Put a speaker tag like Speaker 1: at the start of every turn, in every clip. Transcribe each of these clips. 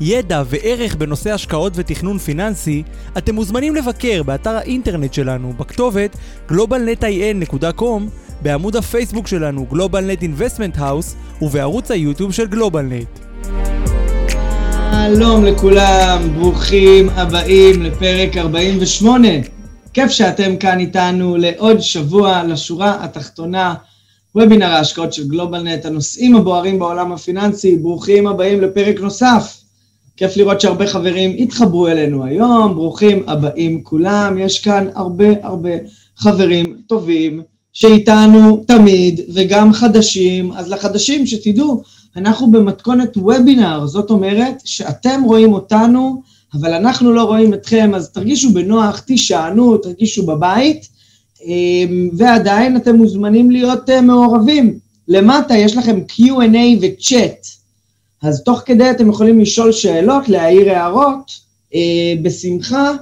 Speaker 1: ידע וערך בנושא השקעות ותכנון פיננסי, אתם מוזמנים לבקר באתר האינטרנט שלנו בכתובת globalnetin.com, בעמוד הפייסבוק שלנו GlobalNet Investment House ובערוץ היוטיוב של GlobalNet.
Speaker 2: שלום לכולם, ברוכים הבאים לפרק 48. כיף שאתם כאן איתנו לעוד שבוע לשורה התחתונה, וובינר ההשקעות של גלובלנט, הנושאים הבוערים בעולם הפיננסי, ברוכים הבאים לפרק נוסף. כיף לראות שהרבה חברים התחברו אלינו היום, ברוכים הבאים כולם, יש כאן הרבה הרבה חברים טובים שאיתנו תמיד וגם חדשים, אז לחדשים שתדעו, אנחנו במתכונת וובינר, זאת אומרת שאתם רואים אותנו, אבל אנחנו לא רואים אתכם, אז תרגישו בנוח, תישענו, תרגישו בבית, אמ, ועדיין אתם מוזמנים להיות אה, מעורבים. למטה יש לכם Q&A וצ'אט. אז תוך כדי אתם יכולים לשאול שאלות, להעיר הערות, אה, בשמחה.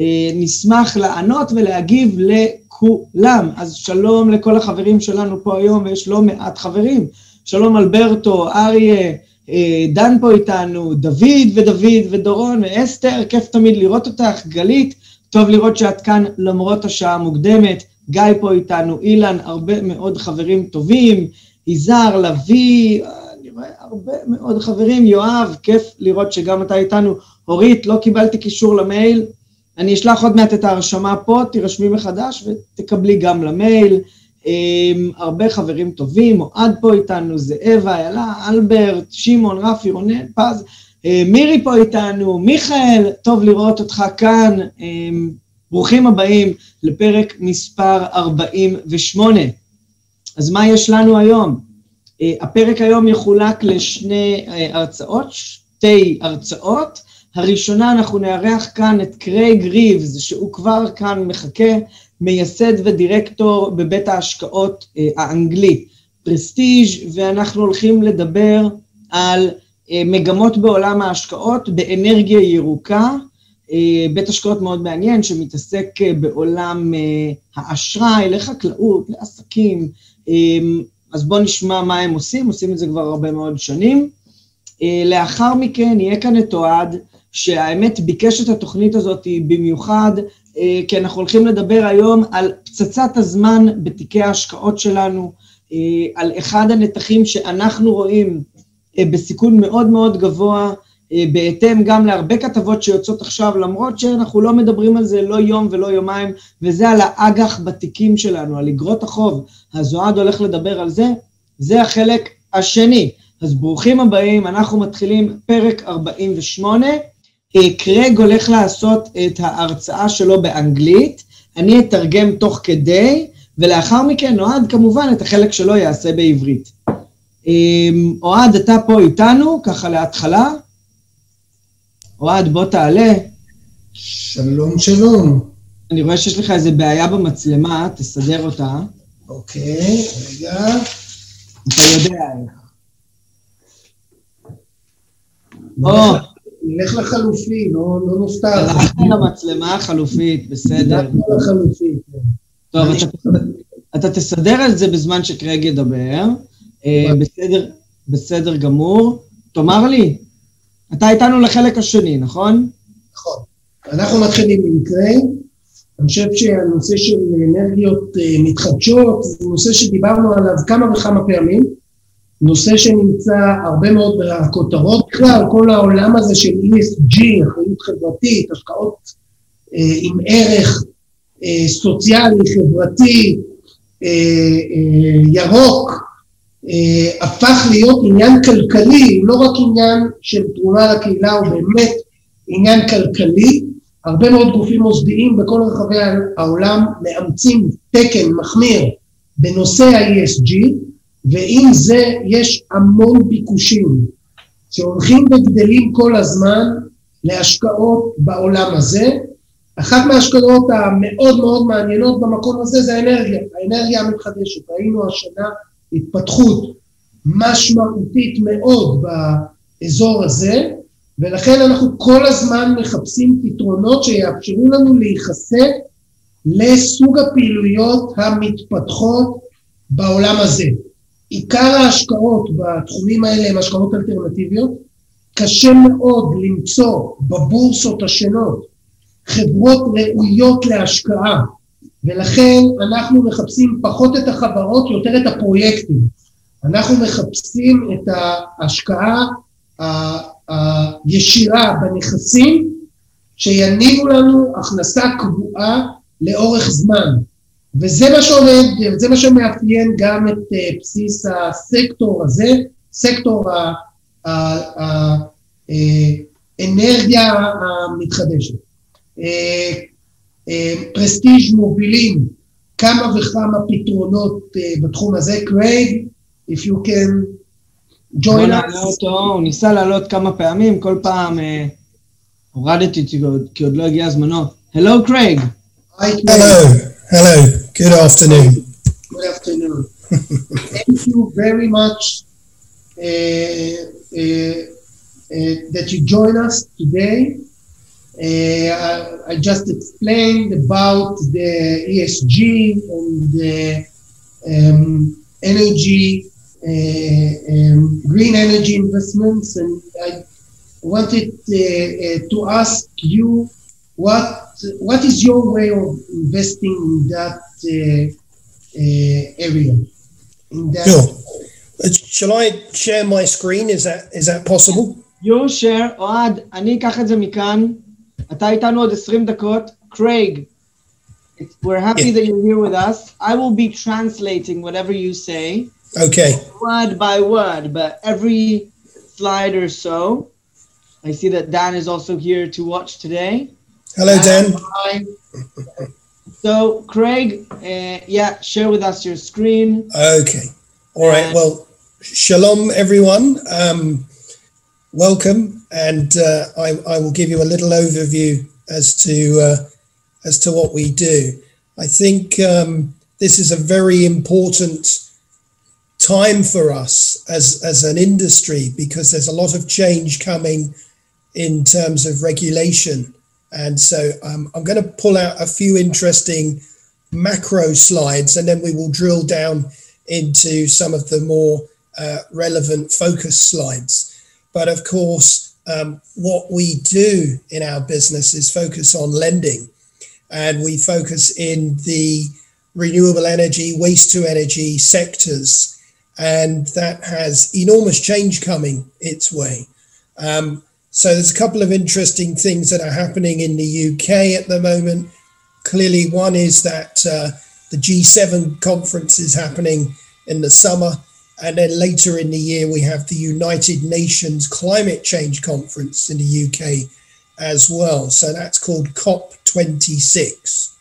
Speaker 2: אה, נשמח לענות ולהגיב לכולם. אז שלום לכל החברים שלנו פה היום, ויש לא מעט חברים. שלום אלברטו, אריה, אה, דן פה איתנו, דוד ודוד ודורון ואסתר, כיף תמיד לראות אותך, גלית, טוב לראות שאת כאן למרות השעה המוקדמת, גיא פה איתנו, אילן, הרבה מאוד חברים טובים, יזהר, לביא, רואה הרבה מאוד חברים, יואב, כיף לראות שגם אתה איתנו. אורית, לא קיבלתי קישור למייל, אני אשלח עוד מעט את ההרשמה פה, תירשמי מחדש ותקבלי גם למייל. Um, הרבה חברים טובים, אוהד פה איתנו, זאבה, איילה, אלברט, שמעון, רפי, רונן, פז, uh, מירי פה איתנו, מיכאל, טוב לראות אותך כאן. Um, ברוכים הבאים לפרק מספר 48. אז מה יש לנו היום? אה, הפרק היום יחולק לשני אה, הרצאות, שתי הרצאות. הראשונה אנחנו נארח כאן את קרייג ריבס, שהוא כבר כאן מחכה, מייסד ודירקטור בבית ההשקעות אה, האנגלי, Prestige, ואנחנו הולכים לדבר על מגמות בעולם ההשקעות באנרגיה ירוקה, בית השקעות מאוד מעניין שמתעסק בעולם האשראי, לחקלאות, לעסקים, אז בואו נשמע מה הם עושים, עושים את זה כבר הרבה מאוד שנים. אה, לאחר מכן יהיה כאן את אוהד, שהאמת ביקש את התוכנית הזאת במיוחד, אה, כי אנחנו הולכים לדבר היום על פצצת הזמן בתיקי ההשקעות שלנו, אה, על אחד הנתחים שאנחנו רואים בסיכון מאוד מאוד גבוה, בהתאם גם להרבה כתבות שיוצאות עכשיו, למרות שאנחנו לא מדברים על זה לא יום ולא יומיים, וזה על האג"ח בתיקים שלנו, על אגרות החוב. אז אוהד הולך לדבר על זה, זה החלק השני. אז ברוכים הבאים, אנחנו מתחילים פרק 48. אה, קרג הולך לעשות את ההרצאה שלו באנגלית, אני אתרגם תוך כדי, ולאחר מכן אוהד כמובן את החלק שלו יעשה בעברית. אה, אוהד, אתה פה איתנו, ככה להתחלה. אוהד, בוא תעלה.
Speaker 3: שלום, שלום.
Speaker 2: אני רואה שיש לך איזה בעיה במצלמה, תסדר אותה.
Speaker 3: אוקיי, רגע.
Speaker 2: אתה יודע איך.
Speaker 3: או. נלך לחלופי, לא, לא נופתע.
Speaker 2: הלכת למצלמה החלופית, בסדר.
Speaker 3: לחלופית. כן.
Speaker 2: טוב, אתה תסדר את זה בזמן שקרג ידבר. אה, בסדר, בסדר גמור. תאמר לי, אתה איתנו לחלק השני, נכון?
Speaker 3: נכון. אנחנו מתחילים עם קריין. אני חושב שהנושא של אנרגיות אה, מתחדשות זה נושא שדיברנו עליו כמה וכמה פעמים. נושא שנמצא הרבה מאוד בכותרות בכלל, כל העולם הזה של ESG, אחריות חברתית, השקעות אה, עם ערך אה, סוציאלי, חברתי, אה, אה, ירוק, אה, הפך להיות עניין כלכלי, לא רק עניין של תרומה לקהילה, הוא באמת עניין כלכלי. הרבה מאוד גופים מוסדיים בכל רחבי העולם מאמצים תקן מחמיר בנושא ה-ESG, ועם זה יש המון ביקושים שהולכים וגדלים כל הזמן להשקעות בעולם הזה, אחת מההשקעות המאוד מאוד מעניינות במקום הזה זה האנרגיה, האנרגיה המתחדשת. ראינו השנה התפתחות משמעותית מאוד באזור הזה, ולכן אנחנו כל הזמן מחפשים פתרונות שיאפשרו לנו להיחשף לסוג הפעילויות המתפתחות בעולם הזה. עיקר ההשקעות בתחומים האלה הן השקעות אלטרנטיביות. קשה מאוד למצוא בבורסות השונות חברות ראויות להשקעה, ולכן אנחנו מחפשים פחות את החברות, יותר את הפרויקטים. אנחנו מחפשים את ההשקעה הישירה בנכסים שיניבו לנו הכנסה קבועה לאורך זמן. וזה מה שעומד, זה מה שמאפיין גם את uh, בסיס הסקטור הזה, סקטור האנרגיה המתחדשת. פרסטיג' מובילים כמה וכמה פתרונות uh, בתחום הזה. קרייג, if you can join us.
Speaker 2: בוא נעלה אותו, הוא ניסה לעלות כמה פעמים, כל פעם uh, הורדתי אותי כי עוד לא הגיע זמנו. Hello, Craig.
Speaker 3: Hi, Craig.
Speaker 4: Hello, hello. Good afternoon.
Speaker 3: Good afternoon. Thank you very much uh, uh, uh, that you join us today. Uh, I, I just explained about the ESG and the um, energy, uh, um, green energy investments, and I wanted uh, uh, to ask you what what is your way of investing in that uh, uh, area? In that
Speaker 4: Sure. Uh, Shall I share my screen? Is that is that possible?
Speaker 2: You share, אוהד, אני אקח את זה מכאן, אתה איתנו עוד 20 דקות. קרייג, we're happy
Speaker 4: Yeah.
Speaker 2: that you're here with us. I will be translating whatever you say,
Speaker 4: Okay.
Speaker 2: word by word, but every slide or so. I see that Dan is also here to watch today.
Speaker 4: Hello, Dan.
Speaker 3: Hi.
Speaker 2: So, Craig, uh, yeah, share with us your screen.
Speaker 4: Okay. All right.
Speaker 2: And-
Speaker 4: Well, shalom, everyone. Um, welcome, and uh, I, I will give you a little overview as to uh, as to what we do. I think um, this is a very important time for us as as an industry because there's a lot of change coming in terms of regulation, and so um, I'm going to pull out a few interesting macro slides, and then we will drill down into some of the more uh, relevant focus slides. But of course, um, what we do in our business is focus on lending, and we focus in the renewable energy, waste to energy sectors, and that has enormous change coming its way. Um, so there's a couple of interesting things that are happening in the UK at the moment. Clearly, one is that uh, the G7 conference is happening in the summer, and then later in the year, we have the United Nations Climate Change Conference in the UK as well. So that's called COP26.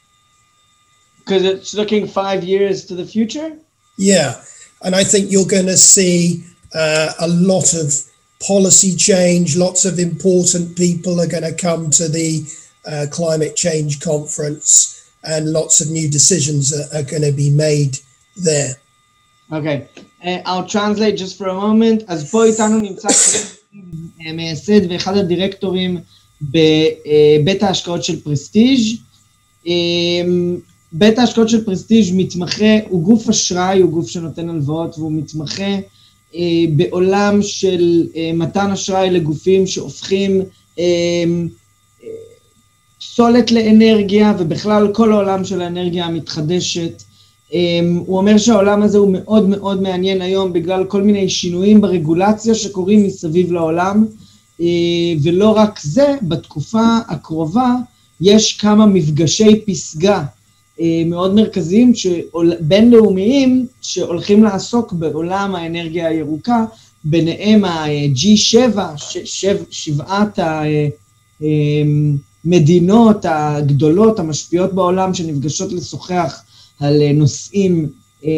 Speaker 2: Because it's looking five years to the future?
Speaker 4: Yeah. And I think you're going to see uh, a lot of policy change. Lots of important people are going to come to the uh, climate change conference, and lots of new decisions are, are going to be made there.
Speaker 2: Okay. I'll translate just for a moment. אז פה איתנו נמצא אה, מייסד ואחד הדירקטורים בבית ההשקעות של פרסטיג'. אה, בית ההשקעות של פרסטיג' מתמחה, הוא גוף אשראי, הוא גוף שנותן הלוואות והוא מתמחה אה, בעולם של אה, מתן אשראי לגופים שהופכים אה, אה, פסולת לאנרגיה ובכלל כל העולם של האנרגיה המתחדשת. Um, הוא אומר שהעולם הזה הוא מאוד מאוד מעניין היום בגלל כל מיני שינויים ברגולציה שקורים מסביב לעולם, uh, ולא רק זה, בתקופה הקרובה יש כמה מפגשי פסגה uh, מאוד מרכזיים, שעול, בינלאומיים, שהולכים לעסוק בעולם האנרגיה הירוקה, ביניהם ה-G7, ש- שב- שבעת המדינות הגדולות המשפיעות בעולם שנפגשות לשוחח על אה, נושאים אה,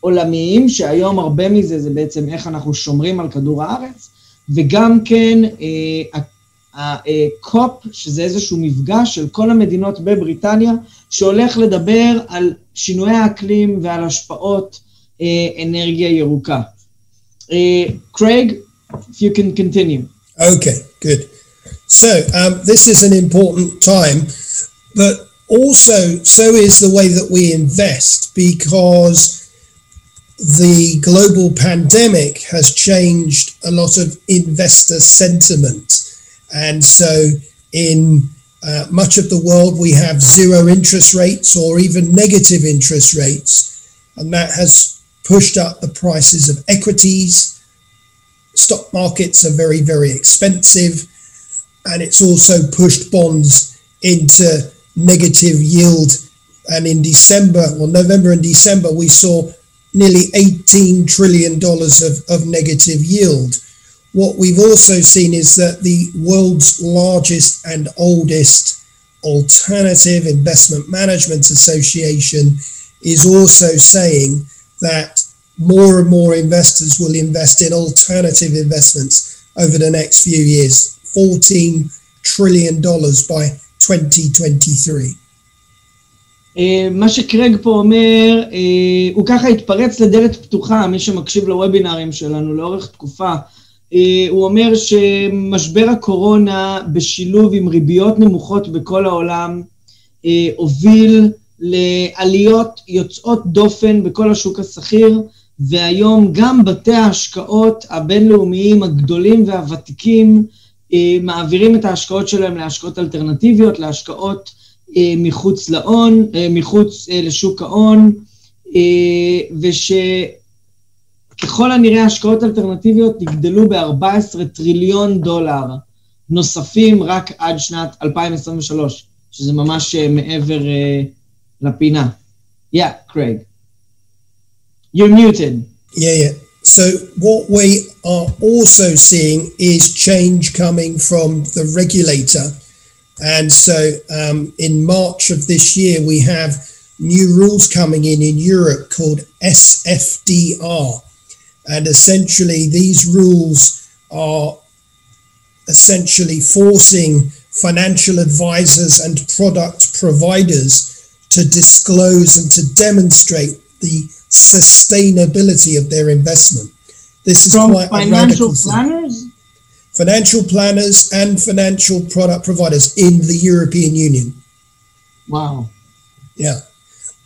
Speaker 2: עולמיים, שהיום הרבה מזה זה בעצם איך אנחנו שומרים על כדור הארץ, וגם כן אה, הקופ, שזה איזשהו מפגש של כל המדינות בבריטניה, שהולך לדבר על שינויי האקלים ועל השפעות אנרגיה ירוקה. קרייג, if you can continue.
Speaker 4: Okay, good. So um, this is an important time, but also so is the way that we invest because the global pandemic has changed a lot of investor sentiment. And so in uh, much of the world, we have zero interest rates or even negative interest rates. And that has pushed up the prices of equities. Stock markets are very, very expensive. And it's also pushed bonds into negative yield. And in December, well, November and December, we saw nearly $18 trillion of, of negative yield. What we've also seen is that the world's largest and oldest alternative investment management association is also saying that more and more investors will invest in alternative investments over the next few years. $14 trillion by 2023.
Speaker 2: מה שקרג פה אומר, הוא ככה התפרץ לדלת פתוחה, מי שמקשיב לוובינרים שלנו לאורך תקופה. הוא אומר שמשבר הקורונה בשילוב עם ריביות נמוכות בכל העולם הוביל לעליות יוצאות דופן בכל השוק השכיר, והיום גם בתי ההשקעות הבינלאומיים הגדולים והוותיקים מעבירים את ההשקעות שלהם להשקעות אלטרנטיביות, להשקעות מחוץ להון, מחוץ לשוק ההון, ושככל הנראה השקעות אלטרנטיביות יגדלו ב-14 טריליון דולר נוספים רק עד שנת 2023, שזה ממש מעבר לפינה. Yeah, Craig. You're muted.
Speaker 4: Yeah, yeah. So what we are also seeing is change coming from the regulator. And so um, in March of this year, we have new rules coming in in Europe called SFDR. And essentially, these rules are essentially forcing financial advisors and product providers to disclose and to demonstrate the sustainability of their investment. This is
Speaker 2: From
Speaker 4: quite a
Speaker 2: financial
Speaker 4: radical thing
Speaker 2: planners?
Speaker 4: financial planners and financial product providers in the European Union.
Speaker 2: Wow.
Speaker 4: Yeah.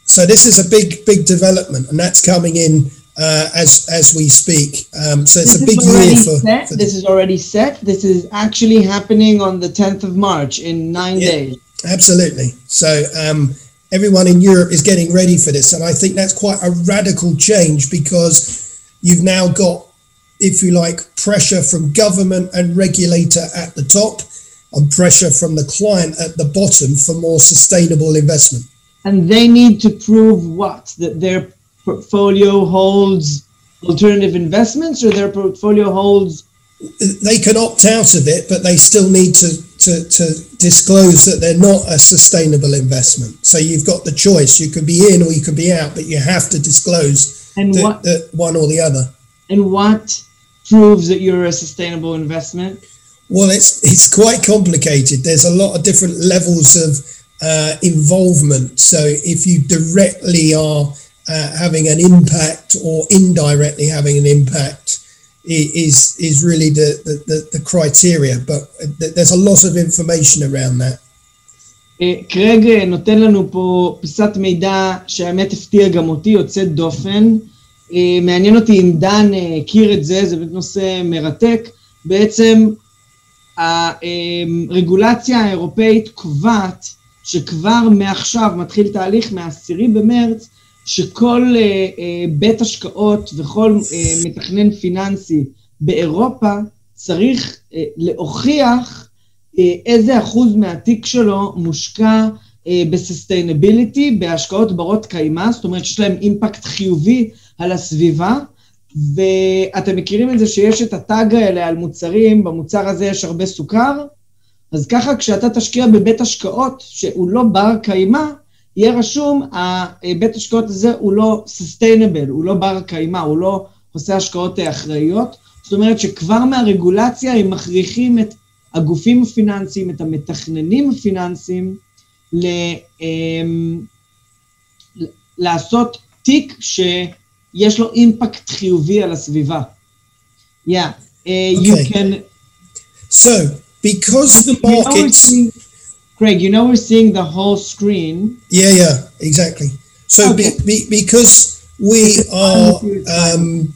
Speaker 4: So this is a big, big development, and that's coming in uh, as as we speak. Um, so it's
Speaker 2: This
Speaker 4: a big year for.
Speaker 2: set.
Speaker 4: for
Speaker 2: This is already set. This is actually happening on the 10th of March in nine
Speaker 4: Yeah.
Speaker 2: days.
Speaker 4: Absolutely. So um, everyone in Europe is getting ready for this, and I think that's quite a radical change because you've now got, if you like, pressure from government and regulator at the top, and pressure from the client at the bottom for more sustainable investment.
Speaker 2: And they need to prove what? That their portfolio holds alternative investments or their portfolio holds
Speaker 4: They can opt out of it, but they still need to, to, to disclose that they're not a sustainable investment. So you've got the choice. You could be in or you could be out, but you have to disclose
Speaker 2: and
Speaker 4: that,
Speaker 2: what
Speaker 4: that one or the other.
Speaker 2: and what proves that you're a sustainable investment?
Speaker 4: Well, it's it's quite complicated. There's a lot of different levels of uh, involvement. So if you directly are uh, having an impact or indirectly having an impact, i- is is really the the, the, the criteria. But th- there's a lot of information around that.
Speaker 2: אה, קרג אה, נותן לנו פה פיסת מידע שהאמת הפתיע גם אותי, יוצאת דופן. אה, מעניין אותי אם דן אה, הכיר את זה, זה באמת נושא מרתק. בעצם הרגולציה האירופאית קובעת שכבר מעכשיו מתחיל תהליך מהעשירי במרץ, שכל אה, אה, בית השקעות וכל אה, מתכנן פיננסי באירופה צריך אה, להוכיח אה, איזה אחוז מהתיק שלו מושקע אה, בסוסטיינביליטי, בהשקעות ברות קיימא, זאת אומרת שיש להם אימפקט חיובי על הסביבה, ואתם מכירים את זה שיש את הטאג האלה על מוצרים, במוצר הזה יש הרבה סוכר, אז ככה כשאתה תשקיע בבית השקעות שהוא לא בר קיימא, יהיה רשום, הבית השקעות הזה הוא לא sustainable, הוא לא בר קיימא, הוא לא עושה השקעות אה, אחראיות, זאת אומרת שכבר מהרגולציה הם מכריחים את הגופים הפיננסיים, את המתכננים הפיננסיים, ל, אמ, לעשות תיק שיש לו אימפקט חיובי על הסביבה. Yeah, uh, okay. you can...
Speaker 4: So, because the markets...
Speaker 2: You know Craig, you know we're seeing the whole screen.
Speaker 4: Yeah, yeah, exactly. So okay. be, be, because we are um,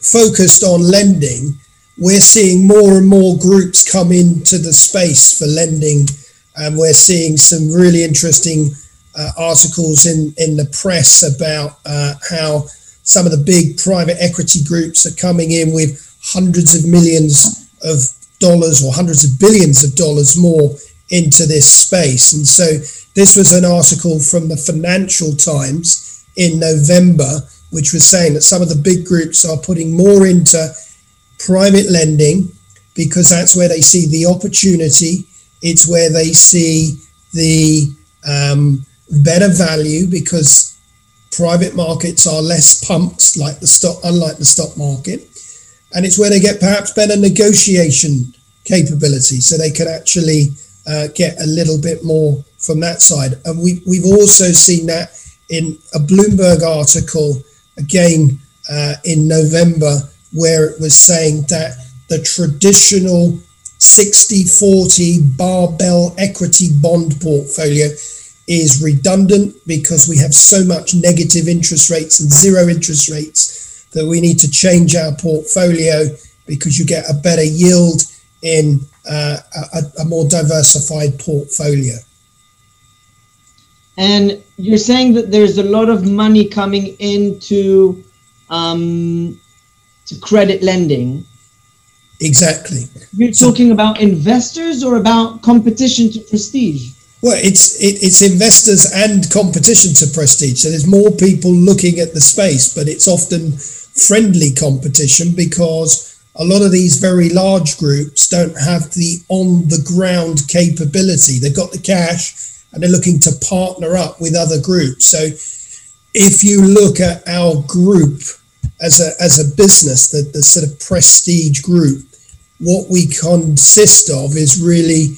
Speaker 4: focused on lending, we're seeing more and more groups come into the space for lending, and we're seeing some really interesting uh, articles in in the press about uh, how some of the big private equity groups are coming in with hundreds of millions of dollars or hundreds of billions of dollars more into this space. And so this was an article from the Financial Times in November, which was saying that some of the big groups are putting more into private lending because that's where they see the opportunity. It's where they see the um, better value because private markets are less pumped, like the stock, unlike the stock market, and it's where they get perhaps better negotiation capability, so they can actually uh, get a little bit more from that side. And we we've also seen that in a Bloomberg article again uh, in November where it was saying that the traditional 60 40 barbell equity bond portfolio is redundant because we have so much negative interest rates and zero interest rates that we need to change our portfolio because you get a better yield in uh, a, a more diversified portfolio.
Speaker 2: And you're saying that there's a lot of money coming into um, to credit lending.
Speaker 4: Exactly.
Speaker 2: You're talking about investors or about competition to prestige?
Speaker 4: Well, it's it, it's investors and competition to prestige. So there's more people looking at the space, but it's often friendly competition because a lot of these very large groups don't have the on the ground capability. They've got the cash and they're looking to partner up with other groups. So if you look at our group as a as a business, the, the sort of prestige group, what we consist of is really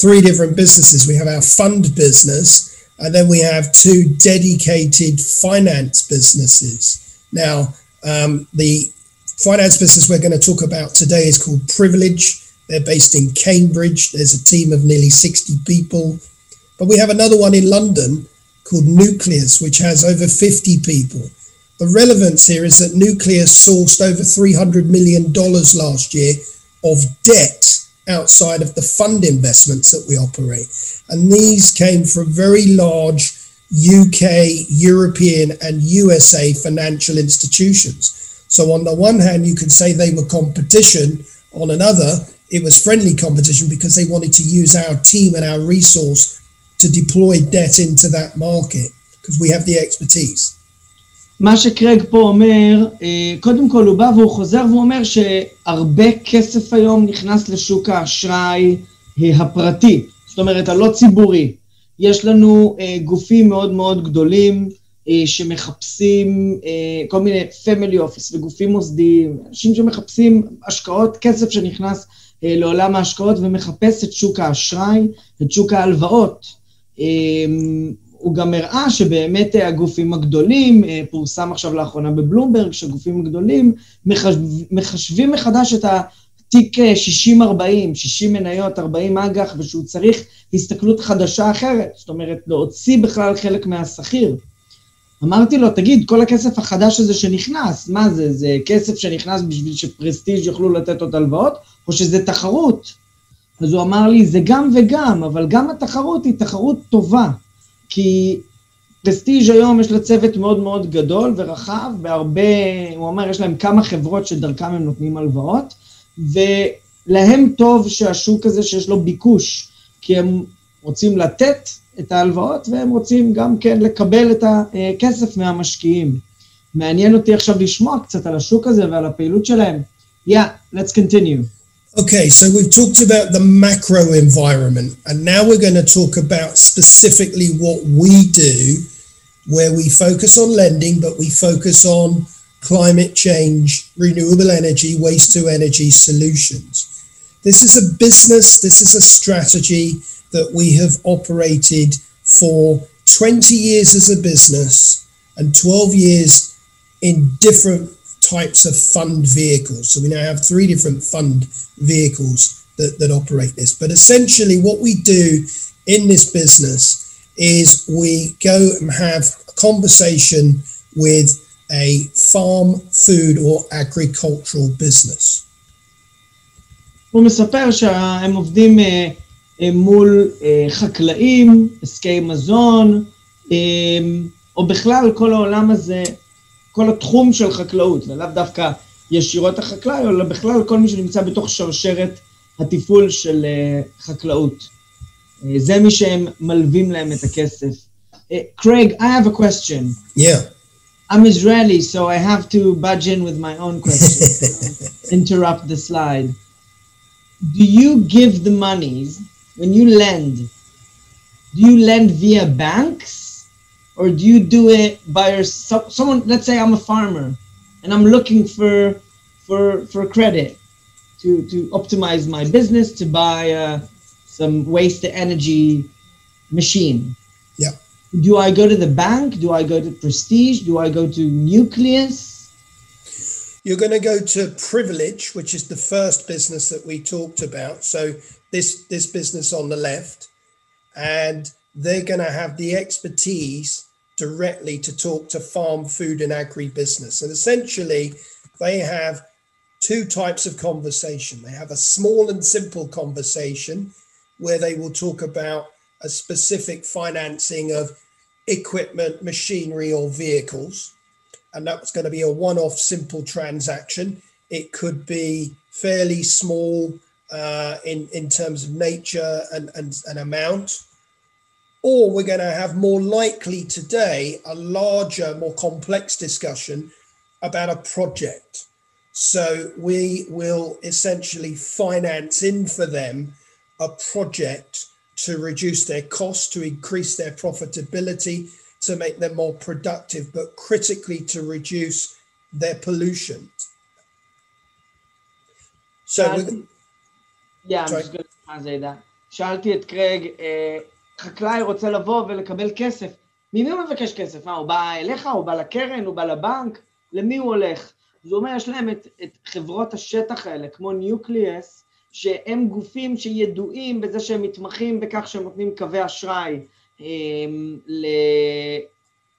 Speaker 4: three different businesses. We have our fund business, and then we have two dedicated finance businesses. Now, um, the finance business we're going to talk about today is called Privilege. They're based in Cambridge. There's a team of nearly 60 people. But we have another one in London called Nucleus, which has over 50 people. The relevance here is that Nucleus sourced over $300 million last year of debt outside of the fund investments that we operate. And these came from very large UK, European, and USA financial institutions. So, on the one hand, you could say they were competition, on another, it was friendly competition because they wanted to use our team and our resource to deploy debt into that market because we have the expertise.
Speaker 2: מה שקרג פה אומר, קודם כל הוא בא והוא חוזר ואומר שהרבה כסף היום נכנס לשוק האשראי הפרטי, זאת אומרת הלא ציבורי. יש לנו גופים מאוד מאוד גדולים שמחפשים כל מיני פמילי אופיס וגופים מוסדיים, אנשים שמחפשים השקעות, כסף שנכנס לעולם ההשקעות ומחפש את שוק האשראי, את שוק ההלוואות. הוא גם הראה שבאמת הגופים הגדולים, פורסם עכשיו לאחרונה בבלומברג, שהגופים הגדולים מחשבים מחדש את התיק 60-40, 60 מניות, 40 אג"ח, ושהוא צריך הסתכלות חדשה אחרת, זאת אומרת, להוציא בכלל חלק מהשכיר. אמרתי לו, תגיד, כל הכסף החדש הזה שנכנס, מה זה, זה כסף שנכנס בשביל שפרסטיג' יוכלו לתת עוד הלוואות, או שזה תחרות? אז הוא אמר לי, זה גם וגם, אבל גם התחרות היא תחרות טובה. כי פרסטיג' היום יש לה צוות מאוד מאוד גדול ורחב, בהרבה, הוא אומר, יש להם כמה חברות שדרכם הם נותנים הלוואות, ולהם טוב שהשוק הזה שיש לו ביקוש, כי הם רוצים לתת את ההלוואות והם רוצים גם כן לקבל את הכסף מהמשקיעים. מעניין אותי עכשיו לשמוע קצת על השוק הזה ועל הפעילות שלהם. Yeah, let's continue.
Speaker 4: Okay, so we've talked about the macro environment, and now we're going to talk about specifically what we do, where we focus on lending, but we focus on climate change, renewable energy, waste to energy solutions. This is a business, this is a strategy that we have operated for 20 years as a business and 12 years in different types of fund vehicles. So we now have three different fund vehicles that, that operate this. But essentially, what we do in this business is we go and have a conversation with a farm, food, or agricultural business.
Speaker 2: הוא מספר שהם עובדים מול חקלאים, עסקי מזון, או בכלל כל העולם הזה, כל התחום של חקלאות, ולאו דווקא ישירות החקלאי, אלא בכלל כל מי שנמצא בתוך שרשרת התפעול של חקלאות. זה מי שהם מלווים להם את הכסף. Craig, I have a question.
Speaker 4: Yeah.
Speaker 2: I'm Israeli, so I have to budge in with my own question. Interrupt the slide. Do you give the monies when you lend? Do you lend via banks, or do you do it by your so, someone? Let's say I'm a farmer, and I'm looking for for for credit to to optimize my business to buy uh, some waste energy machine.
Speaker 4: Yeah.
Speaker 2: Do I go to the bank? Do I go to Prestige? Do I go to Nucleus?
Speaker 4: You're going to go to Privilege, which is the first business that we talked about. So this this business on the left, and they're going to have the expertise directly to talk to farm, food, and agri business. And essentially, they have two types of conversation. They have a small and simple conversation where they will talk about a specific financing of equipment, machinery, or vehicles. And that's going to be a one off simple transaction. It could be fairly small uh, in, in terms of nature and, and, and amount Or we're going to have more likely today a larger, more complex discussion about a project. So we will essentially finance in for them a project to reduce their costs, to increase their profitability, to make them more productive, but critically to reduce their pollution. So, we,
Speaker 2: Yeah, I'm
Speaker 4: Sorry.
Speaker 2: just going to translate that. שאלתי את קרג, אה, חקלאי רוצה לבוא ולקבל כסף. ממי הוא מבקש כסף? מה, הוא בא אליך? הוא בא לקרן? הוא בא לבנק? למי הוא הולך? אז הוא אומר, יש להם את, את חברות השטח האלה, כמו ניוקליאס, שהם גופים שידועים בזה שהם מתמחים בכך שהם נותנים קווי אשראי אה,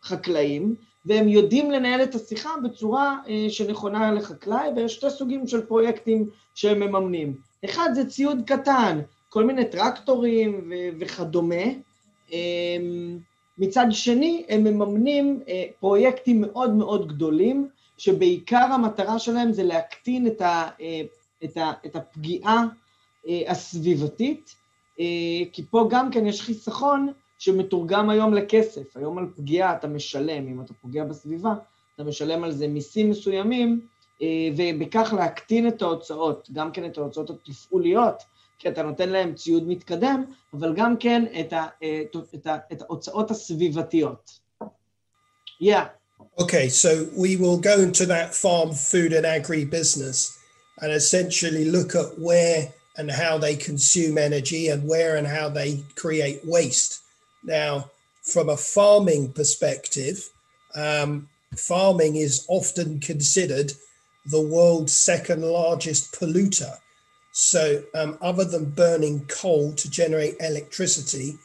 Speaker 2: לחקלאים, והם יודעים לנהל את השיחה בצורה אה, שנכונה לחקלאי, ויש שתי סוגים של פרויקטים שהם מממנים. אחד זה ציוד קטן, כל מיני טרקטורים ו- וכדומה. אמ, מצד שני, הם מממנים אה, פרויקטים מאוד מאוד גדולים, שבעיקר המטרה שלהם זה להקטין את, ה, אה, את, ה, את הפגיעה אה, הסביבתית, כי פה גם כן יש חיסכון שמתורגם היום לכסף. היום על פגיעה אתה משלם, אם אתה פוגע בסביבה, אתה משלם על זה מיסים מסוימים, ובכך להקטין את ההוצאות, גם כן את ההוצאות התפעוליות, כי אתה נותן להם ציוד מתקדם, אבל גם כן את, ה, אה, את, ה, את ההוצאות הסביבתיות. Yeah,
Speaker 4: okay, so we will go into that farm, food, and agri business and essentially look at where and how they consume energy and where and how they create waste. Now, from a farming perspective, um, farming is often considered the world's second largest polluter. So, um, other than burning coal to generate electricity,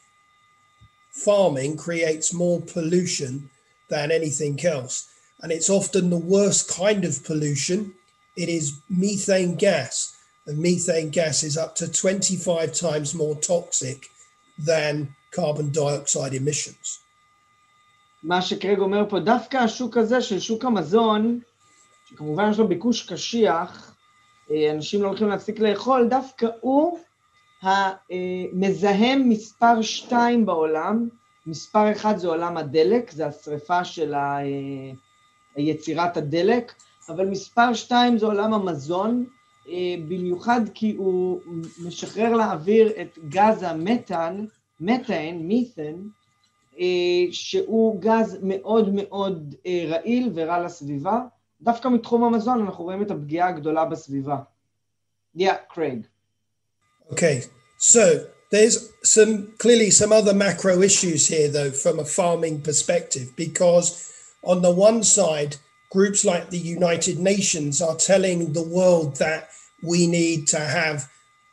Speaker 4: farming creates more pollution than anything else. And it's often the worst kind of pollution. It is methane gas. And methane gas is up to 25 times more toxic than carbon dioxide emissions.
Speaker 2: מה שקרג אומר פה, דווקא השוק הזה של שוק המזון, שכמובן יש לו ביקוש קשיח, אה, אנשים לא הולכים להפסיק לאכול, דווקא הוא המזהם מספר שתיים בעולם, מספר אחד זה עולם הדלק, זה השריפה של ה- אה, יצירת הדלק, אבל מספר שתיים זה עולם המזון, אה, במיוחד כי הוא משחרר לאוויר את גז המתאן, מתאן, מית'ן, אה, שהוא גז מאוד מאוד אה, רעיל ורע לסביבה. דווקא מתחום המזון אנחנו רואים את הפגיעה הגדולה בסביבה. Yeah, Craig.
Speaker 4: Okay, so there's some clearly some other macro issues here, though, from a farming perspective, because on the one side, groups like the United Nations are telling the world that we need to have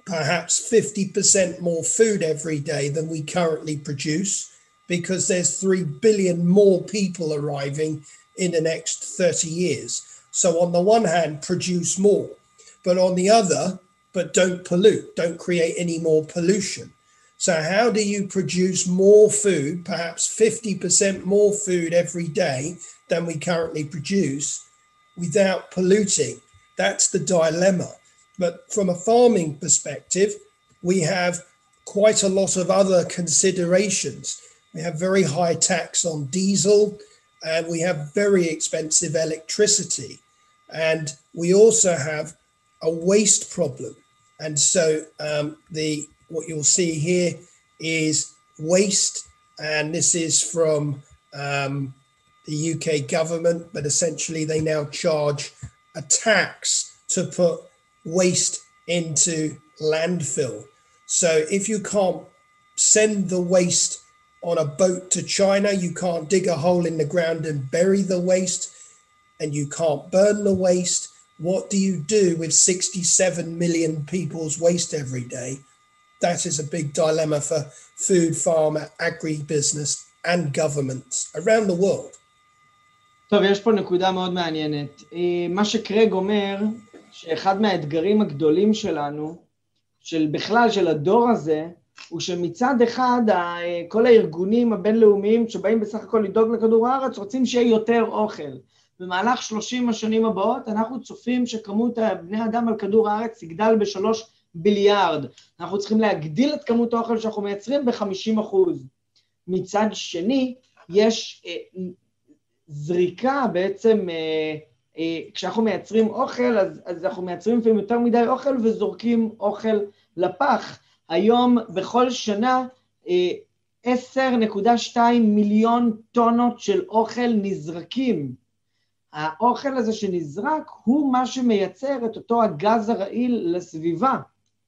Speaker 4: perhaps 50% more food every day than we currently produce because there's 3 billion more people arriving in the next 30 years. So, on the one hand, produce more, but on the other, but don't pollute, don't create any more pollution. So, how do you produce more food, perhaps 50% more food every day than we currently produce, without polluting? That's the dilemma. But from a farming perspective, we have quite a lot of other considerations. We have very high tax on diesel, and we have very expensive electricity. And we also have a waste problem. And so um, the what you'll see here is waste, and this is from um, the UK government, but essentially they now charge a tax to put waste into landfill. So if you can't send the waste on a boat to China, you can't dig a hole in the ground and bury the waste, and you can't burn the waste. What do you do with 67 million people's waste every day? That is a big dilemma for food, farm, agribusiness, and governments around the world.
Speaker 2: טוב, יש פה נקודה מאוד מעניינת. מה שקרג אומר, שאחד מהאתגרים הגדולים שלנו, של בכלל, של הדור הזה, הוא שמצד אחד כל הארגונים הבינלאומיים שבאים בסך הכל לדאוג לכדור הארץ רוצים שיהיה יותר אוכל. במהלך 30 השנים הבאות אנחנו צופים שכמות בני אדם על כדור הארץ תגדל בשלוש ביליארד. אנחנו צריכים להגדיל את כמות האוכל שאנחנו מייצרים ב-50 אחוז. מצד שני, יש אה, זריקה בעצם, אה, אה, כשאנחנו מייצרים אוכל, אז, אז אנחנו מייצרים לפעמים יותר מדי אוכל וזורקים אוכל לפח. היום בכל שנה 10.2 מיליון טונות של אוכל נזרקים. האוכל הזה שנזרק הוא מה שמייצר את אותו הגז הרעיל לסביבה.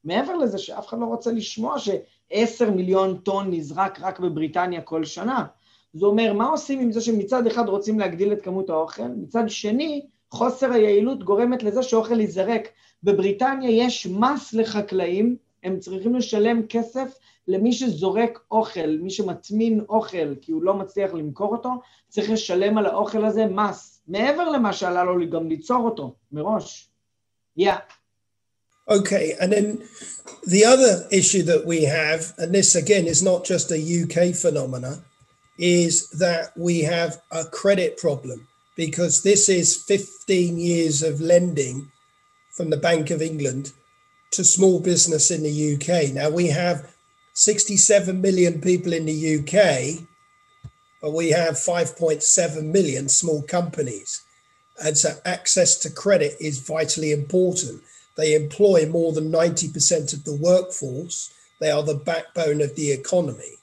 Speaker 2: מעבר לזה שאף אחד לא רוצה לשמוע ש-10 מיליון טון נזרק רק בבריטניה כל שנה. זה אומר, מה עושים עם זה שמצד אחד רוצים להגדיל את כמות האוכל, מצד שני, חוסר היעילות גורמת לזה שאוכל ייזרק. בבריטניה יש מס לחקלאים, הם צריכים לשלם כסף למי שזורק אוכל, מי שמטמין אוכל כי הוא לא מצליח למכור אותו, צריך לשלם על האוכל הזה מס, מעבר למה שעלה לו גם ליצור אותו, מראש. Yeah.
Speaker 4: Okay, and then the other issue that we have, and this again is not just a UK phenomena, is that we have a credit problem because this is 15 years of lending from the Bank of England to small business in the UK. Now we have 67 million people in the UK, but we have 5.7 million small companies. And so access to credit is vitally important. They employ more than 90% of the workforce. They are the backbone of the economy.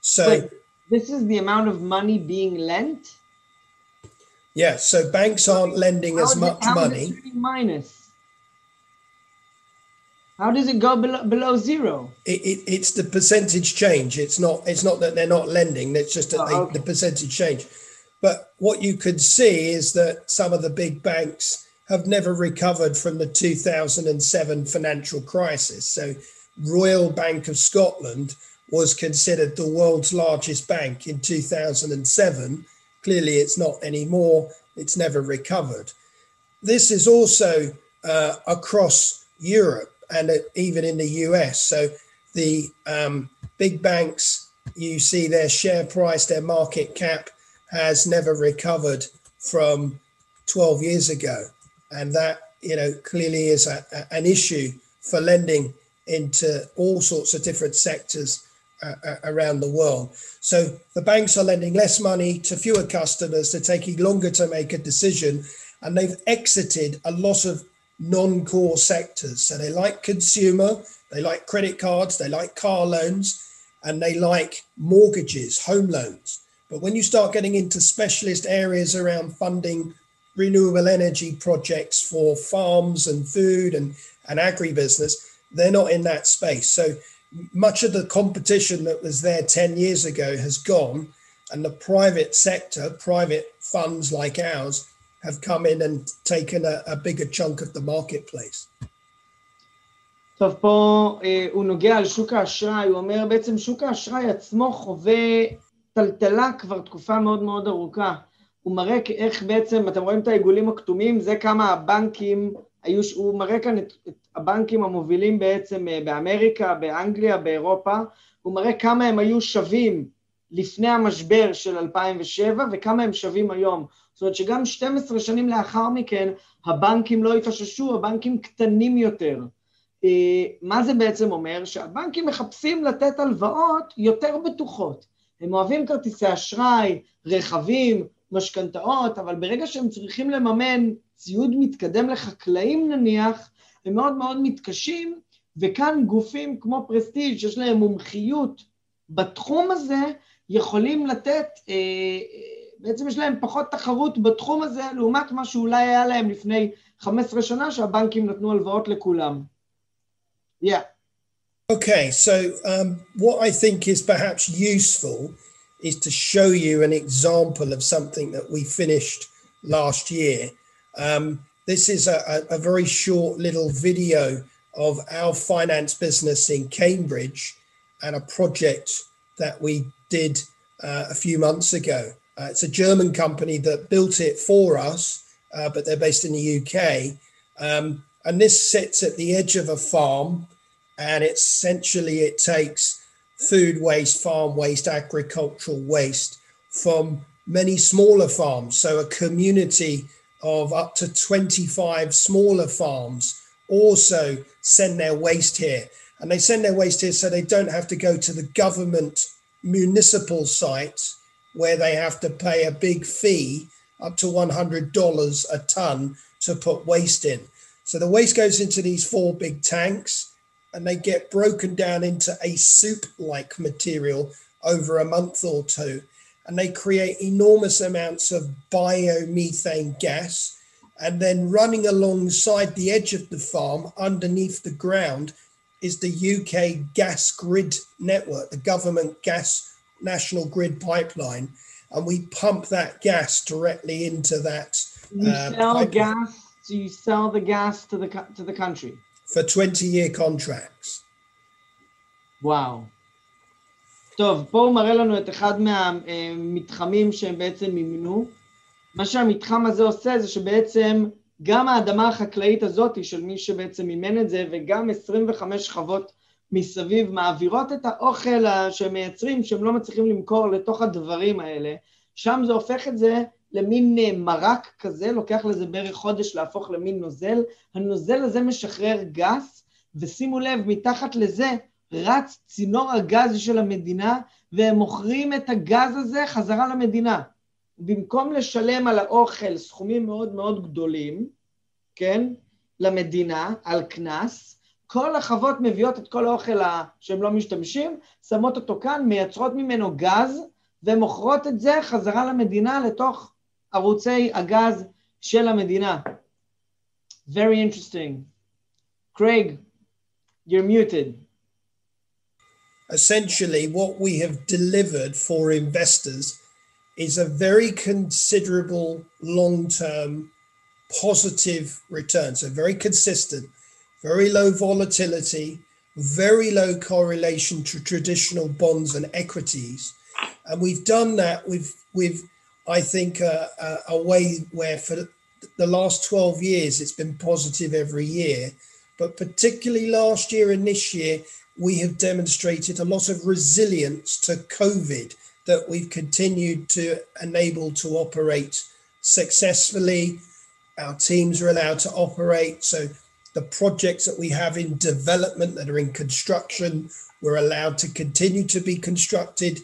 Speaker 4: So
Speaker 2: Wait, this is the amount of money being lent?
Speaker 4: Yeah, so banks aren't lending
Speaker 2: How
Speaker 4: as much money.
Speaker 2: minus? How does it go below, below zero?
Speaker 4: It, it, it's the percentage change. It's not. It's not that they're not lending. It's just that
Speaker 2: Oh,
Speaker 4: they,
Speaker 2: okay.
Speaker 4: the percentage change. But what you could see is that some of the big banks have never recovered from the 2007 financial crisis. So, Royal Bank of Scotland was considered the world's largest bank in 2007. Clearly, it's not anymore. It's never recovered. This is also uh, across Europe and even in the US. So the um, big banks, you see their share price, their market cap has never recovered from 12 years ago. And that, you know, clearly is a, a- an issue for lending into all sorts of different sectors uh, uh, around the world. So the banks are lending less money to fewer customers. They're taking longer to make a decision, and they've exited a lot of non-core sectors. So they like consumer, they like credit cards, they like car loans, and they like mortgages, home loans. But when you start getting into specialist areas around funding renewable energy projects for farms and food and, and agribusiness, they're not in that space. So much of the competition that was there 10 years ago has gone, and the private sector, private funds like ours, have come in and taken a, a bigger chunk of the marketplace.
Speaker 2: טוב, פה אה, הוא נוגע על שוק האשראי, הוא אומר בעצם שוק האשראי עצמו חווה טלטלה כבר תקופה מאוד מאוד ארוכה. הוא מראה איך בעצם, אתם רואים את העיגולים הכתומים, זה כמה הבנקים היו, הוא מראה כאן את, את הבנקים המובילים בעצם אה, באמריקה, באנגליה, באירופה, הוא מראה כמה הם היו שווים לפני המשבר של 2007 וכמה הם שווים היום. זאת אומרת שגם 12 שנים לאחר מכן הבנקים לא התאוששו, הבנקים קטנים יותר. אה, מה זה בעצם אומר? שהבנקים מחפשים לתת הלוואות יותר בטוחות. הם אוהבים כרטיסי אשראי, רכבים, משכנתאות, אבל ברגע שהם צריכים לממן ציוד מתקדם לחקלאים נניח, הם מאוד מאוד מתקשים, וכאן גופים כמו פרסטיג' שיש להם מומחיות בתחום הזה, יכולים לתת, אה, בעצם יש להם פחות תחרות בתחום הזה, לעומת מה שאולי היה להם לפני 15 שנה, שהבנקים נתנו הלוואות לכולם. Yeah.
Speaker 4: Okay, so um, what I think is perhaps useful is to show you an example of something that we finished last year. Um, this is a, a, very short little video of our finance business in Cambridge and a project that we did uh, a few months ago. Uh, it's a German company that built it for us, uh, but they're based in the UK. Um, and this sits at the edge of a farm, and essentially it takes food waste, farm waste, agricultural waste from many smaller farms. So a community of up to 25 smaller farms also send their waste here. And they send their waste here so they don't have to go to the government municipal sites where they have to pay a big fee up to $100 a ton to put waste in. So the waste goes into these four big tanks and they get broken down into a soup like material over a month or two. And they create enormous amounts of biomethane gas. And then running alongside the edge of the farm, underneath the ground, is the UK gas grid network, the government gas national grid pipeline. And we pump that gas directly into that.
Speaker 2: You uh, sell pipeline. gas. So you sell the gas to the to the country
Speaker 4: for 20 year contracts.
Speaker 2: וואו. טוב, פה הוא מראה לנו את אחד מהמתחמים שהם בעצם מימנו. מה שהמתחם הזה עושה זה שבעצם גם האדמה החקלאית הזאת של מי שבעצם מימן את זה וגם 25 שכבות מסביב מעבירות את האוכל שהם מייצרים שהם לא מצליחים למכור לתוך הדברים האלה. שם זה הופך את זה למין אה, מרק כזה, לוקח לזה בערך חודש להפוך למין נוזל, הנוזל הזה משחרר גס, ושימו לב, מתחת לזה רץ צינור הגז של המדינה, והם מוכרים את הגז הזה חזרה למדינה. במקום לשלם על האוכל סכומים מאוד מאוד גדולים, כן, למדינה, על קנס, כל החוות מביאות את כל האוכל שהם לא משתמשים, שמות אותו כאן, מייצרות ממנו גז, ומוכרות את זה חזרה למדינה לתוך ערוצי הגז של המדינה. Very interesting. Craig, you're muted.
Speaker 4: Essentially, what we have delivered for investors is a very considerable long term positive return. So, very consistent, very low volatility, very low correlation to traditional bonds and equities. And we've done that with, with I think, a, a way where for the last 12 years it's been positive every year. But particularly last year and this year, we have demonstrated a lot of resilience to COVID that we've continued to enable to operate successfully. Our teams are allowed to operate. So the projects that we have in development that are in construction, we're allowed to continue to be constructed.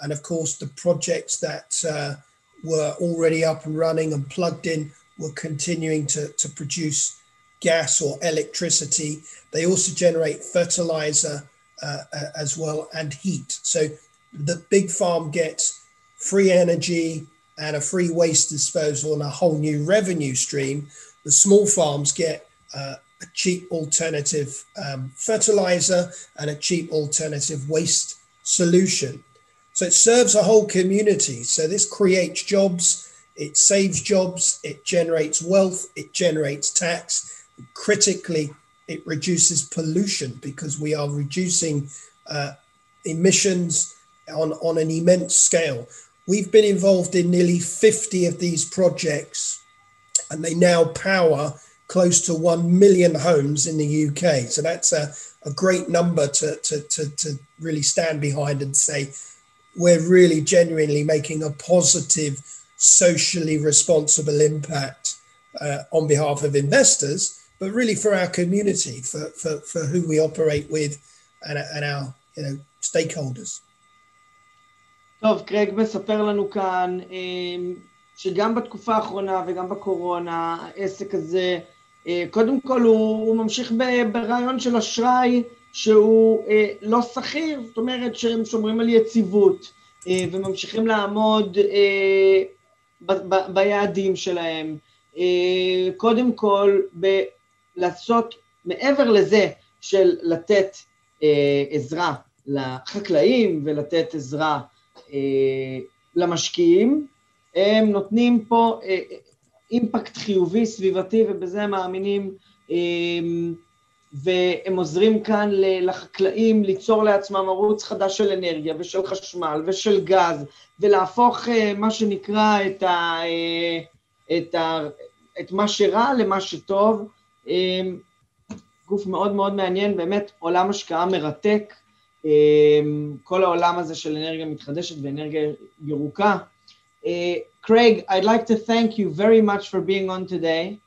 Speaker 4: And of course, the projects that uh, were already up and running and plugged in were continuing to, to produce gas or electricity. They also generate fertilizer uh, uh, as well and heat. So the big farm gets free energy and a free waste disposal and a whole new revenue stream. The small farms get uh, a cheap alternative um, fertilizer and a cheap alternative waste solution. So it serves a whole community. So this creates jobs, it saves jobs, it generates wealth, it generates tax. Critically, it reduces pollution because we are reducing uh, emissions on, on an immense scale. We've been involved in nearly 50 of these projects, and they now power close to 1 million homes in the UK. So that's a, a great number to, to, to, to really stand behind and say, we're really genuinely making a positive, socially responsible impact uh, on behalf of investors, but really for our community, for, for, for who we operate with and, and our you know, stakeholders.
Speaker 2: טוב, קרייג מספר לנו כאן שגם בתקופה האחרונה וגם בקורונה, העסק הזה, קודם כל הוא, הוא ממשיך ברעיון של אשראי שהוא לא שכיר, זאת אומרת שהם שומרים על יציבות וממשיכים לעמוד ב, ב, ביעדים שלהם. קודם כל, ב- לעשות, מעבר לזה של לתת עזרה לחקלאים ולתת עזרה למשקיעים, הם נותנים פה אימפקט חיובי סביבתי ובזה הם מאמינים והם עוזרים כאן לחקלאים ליצור לעצמם ערוץ חדש של אנרגיה ושל חשמל ושל גז ולהפוך מה שנקרא את, ה, את, ה, את מה שרע למה שטוב. גוף מאוד מאוד מעניין, באמת עולם השקעה מרתק. כל העולם הזה של אנרגיה מתחדשת ואנרגיה ירוקה. Craig, I'd like to thank you very much for being on today.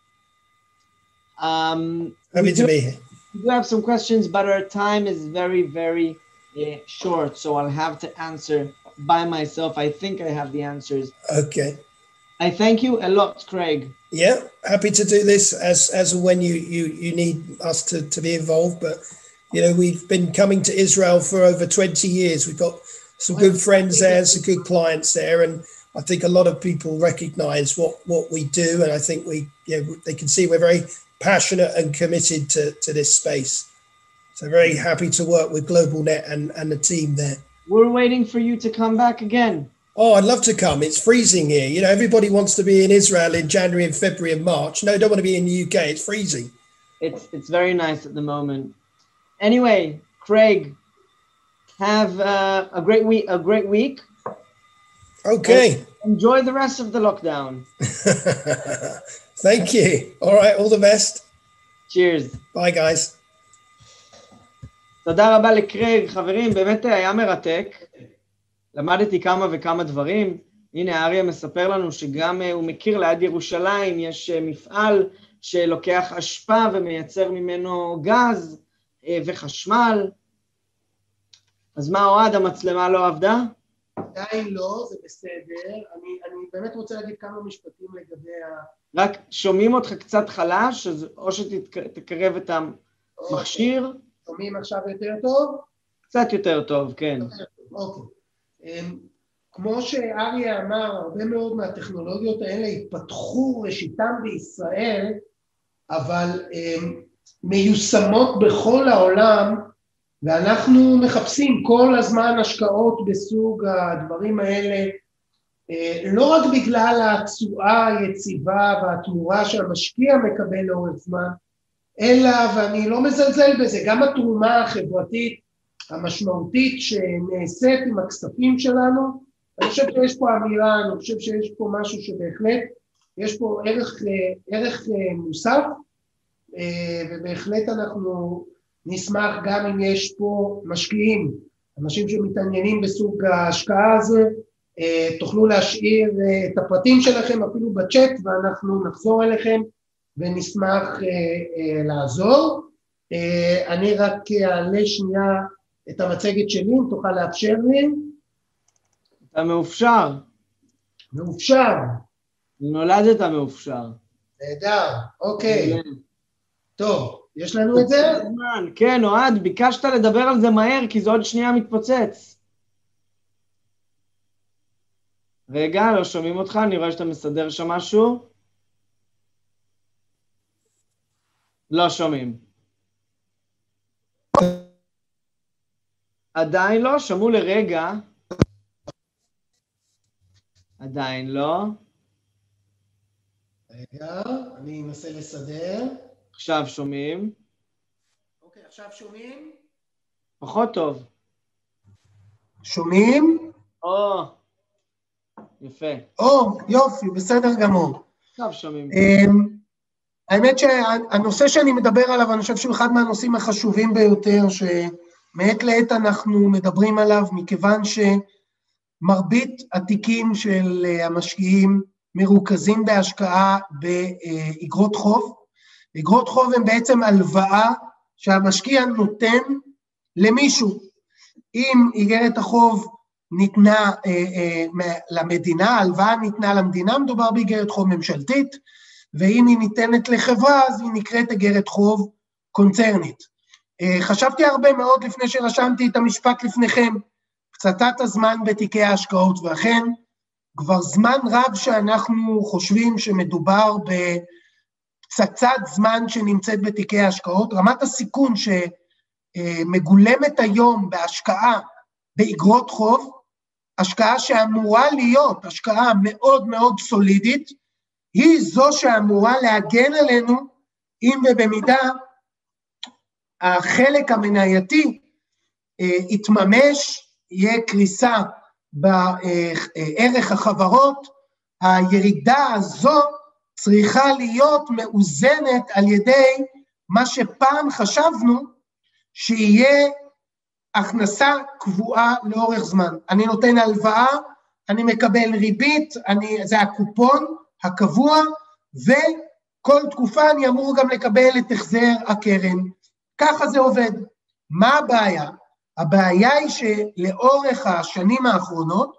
Speaker 2: Um,
Speaker 4: Happy to be here.
Speaker 2: We do have some questions, but our time is very, very uh, short, so I'll have to answer by myself. I think I have the answers.
Speaker 4: Okay.
Speaker 2: I thank you a lot, Craig.
Speaker 4: Yeah, happy to do this as as and when you you you need us to to be involved. But you know, we've been coming to Israel for over twenty years. We've got some good friends there, some good clients there, and I think a lot of people recognise what what we do, and I think we you know, they can see we're very passionate and committed to to this space. So very happy to work with GlobalNet and and the team there.
Speaker 2: We're waiting for you to come back again.
Speaker 4: Oh, I'd love to come. It's freezing here. You know, everybody wants to be in Israel in January and February and March. No, don't want to be in the UK. It's freezing.
Speaker 2: It's it's very nice at the moment. Anyway, Craig, have uh, a great week. A great week.
Speaker 4: Okay.
Speaker 2: Enjoy the rest of the lockdown.
Speaker 4: Thank you. All right. All the best.
Speaker 2: Cheers.
Speaker 4: Bye, guys.
Speaker 2: תודה רבה לקרייג, חברים, באמת היה מרתק. למדתי כמה וכמה דברים. הנה, אריה מספר לנו שגם הוא מכיר ליד ירושלים, יש מפעל שלוקח אשפה ומייצר ממנו גז וחשמל. אז מה, אוהד, המצלמה לא עבדה?
Speaker 3: עדיין לא, זה בסדר. אני, אני באמת רוצה להגיד כמה משפטים לגבי ה...
Speaker 2: רק שומעים אותך קצת חלש, אז או שתקרב את המכשיר.
Speaker 3: שומעים עכשיו יותר טוב?
Speaker 2: קצת יותר טוב, כן.
Speaker 3: אוקיי. כמו שאריה אמר, הרבה מאוד מהטכנולוגיות האלה התפתחו ראשיתם בישראל, אבל מיושמות בכל העולם, ואנחנו מחפשים כל הזמן השקעות בסוג הדברים האלה, לא רק בגלל התשואה היציבה והתמורה שהמשקיע מקבל לאורך זמן, אלא, ואני לא מזלזל בזה, גם התרומה החברתית המשמעותית שנעשית עם הכספים שלנו, אני חושב שיש פה אמירה, אני חושב שיש פה משהו שבהחלט, יש פה ערך, ערך מוסף, ובהחלט אנחנו נשמח גם אם יש פה משקיעים, אנשים שמתעניינים בסוג ההשקעה הזה, תוכלו להשאיר את הפרטים שלכם אפילו בצ'אט ואנחנו נחזור אליכם ונשמח לעזור. אני רק אעלה שנייה את המצגת שלי, אם תוכל לאפשר לי.
Speaker 2: אתה מאופשר.
Speaker 3: מאופשר.
Speaker 2: נולדת מאופשר.
Speaker 3: נהדר, אוקיי. טוב, יש לנו את זה?
Speaker 2: כן, אוהד, ביקשת לדבר על זה מהר, כי זה עוד שנייה מתפוצץ. רגע, לא שומעים אותך, אני רואה שאתה מסדר שם משהו. לא שומעים. עדיין לא? שמעו לרגע. עדיין לא.
Speaker 3: רגע, אני אנסה לסדר.
Speaker 2: עכשיו שומעים.
Speaker 3: אוקיי, עכשיו שומעים?
Speaker 2: פחות טוב.
Speaker 3: שומעים?
Speaker 2: או, יפה.
Speaker 3: או, יופי, בסדר גמור.
Speaker 2: עכשיו שומעים.
Speaker 3: אמ, האמת שהנושא שאני מדבר עליו, אני חושב שהוא אחד מהנושאים החשובים ביותר, שמעת לעת אנחנו מדברים עליו, מכיוון שמרבית התיקים של המשקיעים מרוכזים בהשקעה באגרות חוב. אגרות חוב הן בעצם הלוואה שהמשקיע נותן למישהו. אם איגרת החוב ניתנה אה, אה, למדינה, ההלוואה ניתנה למדינה, מדובר באיגרת חוב ממשלתית, ואם היא ניתנת לחברה, אז היא נקראת איגרת חוב קונצרנית. אה, חשבתי הרבה מאוד לפני שרשמתי את המשפט לפניכם, פצצת הזמן בתיקי ההשקעות, ואכן, כבר זמן רב שאנחנו חושבים שמדובר בפצצת זמן שנמצאת בתיקי ההשקעות. רמת הסיכון שמגולמת היום בהשקעה באגרות חוב, השקעה שאמורה להיות השקעה מאוד מאוד סולידית, היא זו שאמורה להגן עלינו אם ובמידה החלק המנייתי אה, יתממש, יהיה קריסה בערך החברות, הירידה הזו צריכה להיות מאוזנת על ידי מה שפעם חשבנו שיהיה הכנסה קבועה לאורך זמן. אני נותן הלוואה, אני מקבל ריבית, אני, זה הקופון הקבוע, וכל תקופה אני אמור גם לקבל את החזר הקרן. ככה זה עובד. מה הבעיה? הבעיה היא שלאורך השנים האחרונות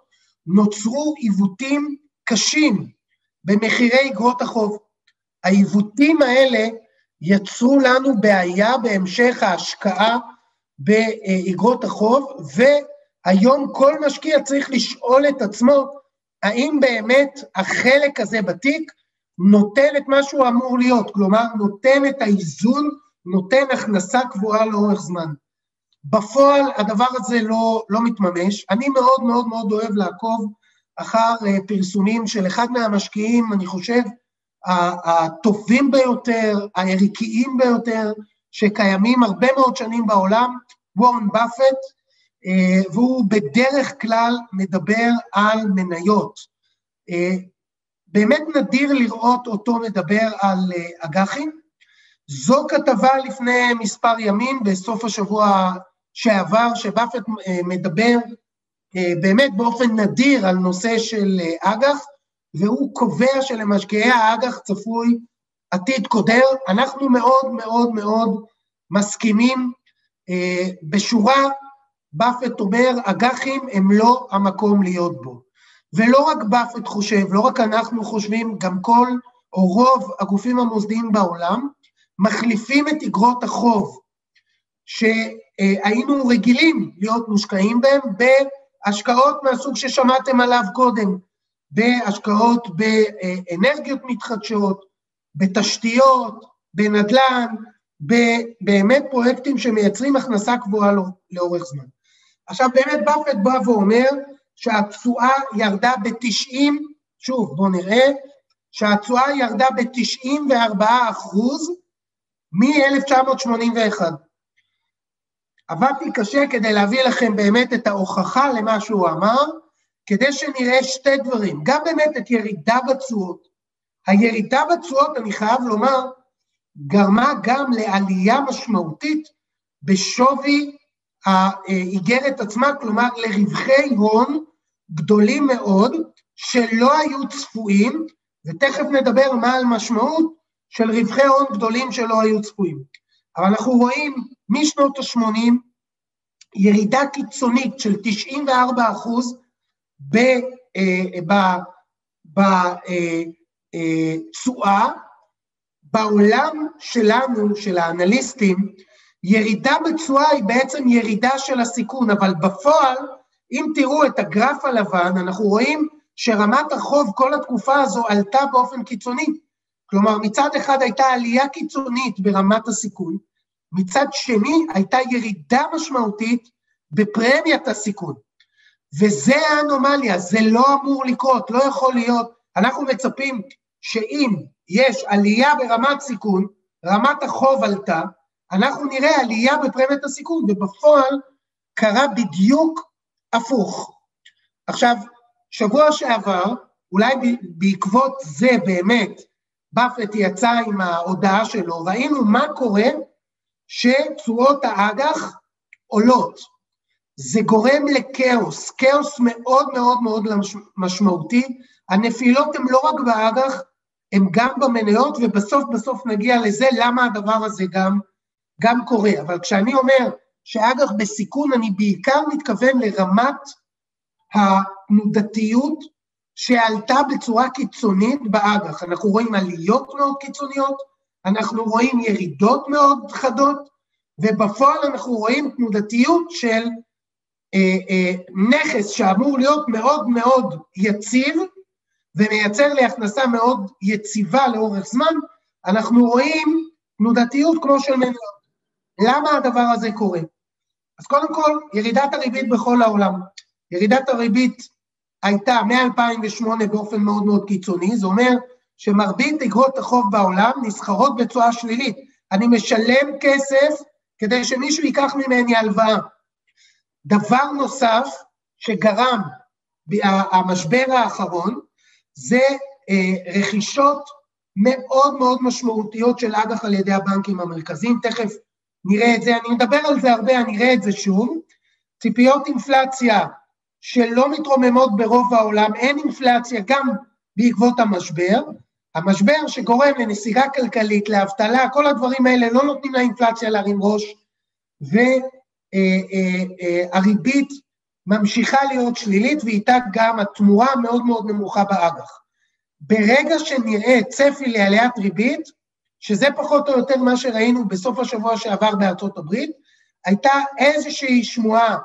Speaker 3: נוצרו עיוותים קשים במחירי אגרות החוב. העיוותים האלה יצרו לנו בעיה בהמשך ההשקעה באגרות החוב, והיום כל משקיע צריך לשאול את עצמו, האם באמת החלק הזה בתיק נותן את מה שהוא אמור להיות, כלומר נותן את האיזון, נותן הכנסה קבועה לאורך זמן. בפועל הדבר הזה לא, לא מתממש. אני מאוד מאוד מאוד אוהב לעקוב אחר אה, פרסומים של אחד מהמשקיעים, אני חושב, הטובים ביותר, הערכיים ביותר, שקיימים הרבה מאוד שנים בעולם, וורן באפט, אה, והוא בדרך כלל מדבר על מניות. אה, באמת נדיר לראות אותו מדבר על אג"חים. זו כתבה לפני מספר ימים, בסוף השבוע שעבר, שבאפט מדבר באמת באופן נדיר על נושא של אה, אג"ח, והוא קובע שלמשקיעי האג"ח צפוי עתיד קודר. אנחנו מאוד מאוד מאוד מסכימים. בשורה, באפט אומר, אג"חים הם לא המקום להיות בו. ולא רק באפט חושב, לא רק אנחנו חושבים, גם כל או רוב הגופים המוסדיים בעולם מחליפים את אגרות החוב שהיינו רגילים להיות מושקעים בהם בהשקעות מהסוג ששמעתם עליו קודם, בהשקעות באנרגיות מתחדשות, בתשתיות, בנדל"ן, באמת פרויקטים שמייצרים הכנסה קבועה לא, לאורך זמן. עכשיו באמת באפט בא ואומר שהתשואה ירדה ב-90, שוב בואו נראה, שהתשואה ירדה ב-94 אחוז מ-1981. עבדתי קשה כדי להביא לכם באמת את ההוכחה למה שהוא אמר, כדי שנראה שתי דברים, גם באמת את ירידה בתשואות. הירידה בתשואות, אני חייב לומר, גרמה גם לעלייה משמעותית בשווי האיגרת עצמה, כלומר לרווחי הון גדולים מאוד, שלא היו צפויים, ותכף נדבר מה על משמעות של רווחי הון גדולים שלא היו צפויים. אבל אנחנו רואים משנות ה-80 ירידה קיצונית של 94 אחוז בתשואה, אה, בעולם שלנו, של האנליסטים, ירידה בתשואה היא בעצם ירידה של הסיכון, אבל בפועל, אם תראו את הגרף הלבן, אנחנו רואים שרמת החוב כל התקופה הזו עלתה באופן קיצוני. כלומר, מצד אחד הייתה עלייה קיצונית ברמת הסיכון, מצד שני הייתה ירידה משמעותית בפרמיית הסיכון. וזה האנומליה, זה לא אמור לקרות, לא יכול להיות. אנחנו מצפים שאם יש עלייה ברמת סיכון, רמת החוב עלתה, אנחנו נראה עלייה בפרמיית הסיכון, ובפועל קרה בדיוק הפוך. עכשיו, שבוע שעבר, אולי בעקבות זה באמת, באפט יצא עם ההודעה שלו, ראינו מה קורה שתשואות האג"ח עולות. זה גורם לכאוס, כאוס מאוד מאוד מאוד משמעותי. הנפילות הן לא רק באג"ח, הן גם במניות, ובסוף בסוף נגיע לזה למה הדבר הזה גם, גם קורה. אבל כשאני אומר שאג"ח בסיכון, אני בעיקר מתכוון לרמת התנודתיות שעלתה בצורה קיצונית באג"ח. אנחנו רואים עליות מאוד קיצוניות, אנחנו רואים ירידות מאוד חדות, ובפועל אנחנו רואים תנודתיות של אה, אה, נכס שאמור להיות מאוד מאוד יציב ומייצר לי הכנסה מאוד יציבה לאורך זמן, אנחנו רואים תנודתיות כמו של מניות. למה הדבר הזה קורה? אז קודם כל, ירידת הריבית בכל העולם. ירידת הריבית הייתה מ-2008 באופן מאוד מאוד קיצוני, זה אומר שמרבית אגרות החוב בעולם נסחרות בצורה שלילית. אני משלם כסף כדי שמישהו ייקח ממני הלוואה. דבר נוסף שגרם המשבר האחרון, זה אה, רכישות מאוד מאוד משמעותיות של אג"ח על ידי הבנקים המרכזיים, תכף נראה את זה, אני מדבר על זה הרבה, אני אראה את זה שוב. ציפיות אינפלציה שלא מתרוממות ברוב העולם, אין אינפלציה גם בעקבות המשבר, המשבר שגורם לנסיגה כלכלית, לאבטלה, כל הדברים האלה לא נותנים לאינפלציה להרים ראש, והריבית ממשיכה להיות שלילית ואיתה גם התמורה המאוד מאוד נמוכה באג"ח. ברגע שנראה צפי לעליית ריבית, שזה פחות או יותר מה שראינו בסוף השבוע שעבר בארצות הברית, הייתה איזושהי שמועה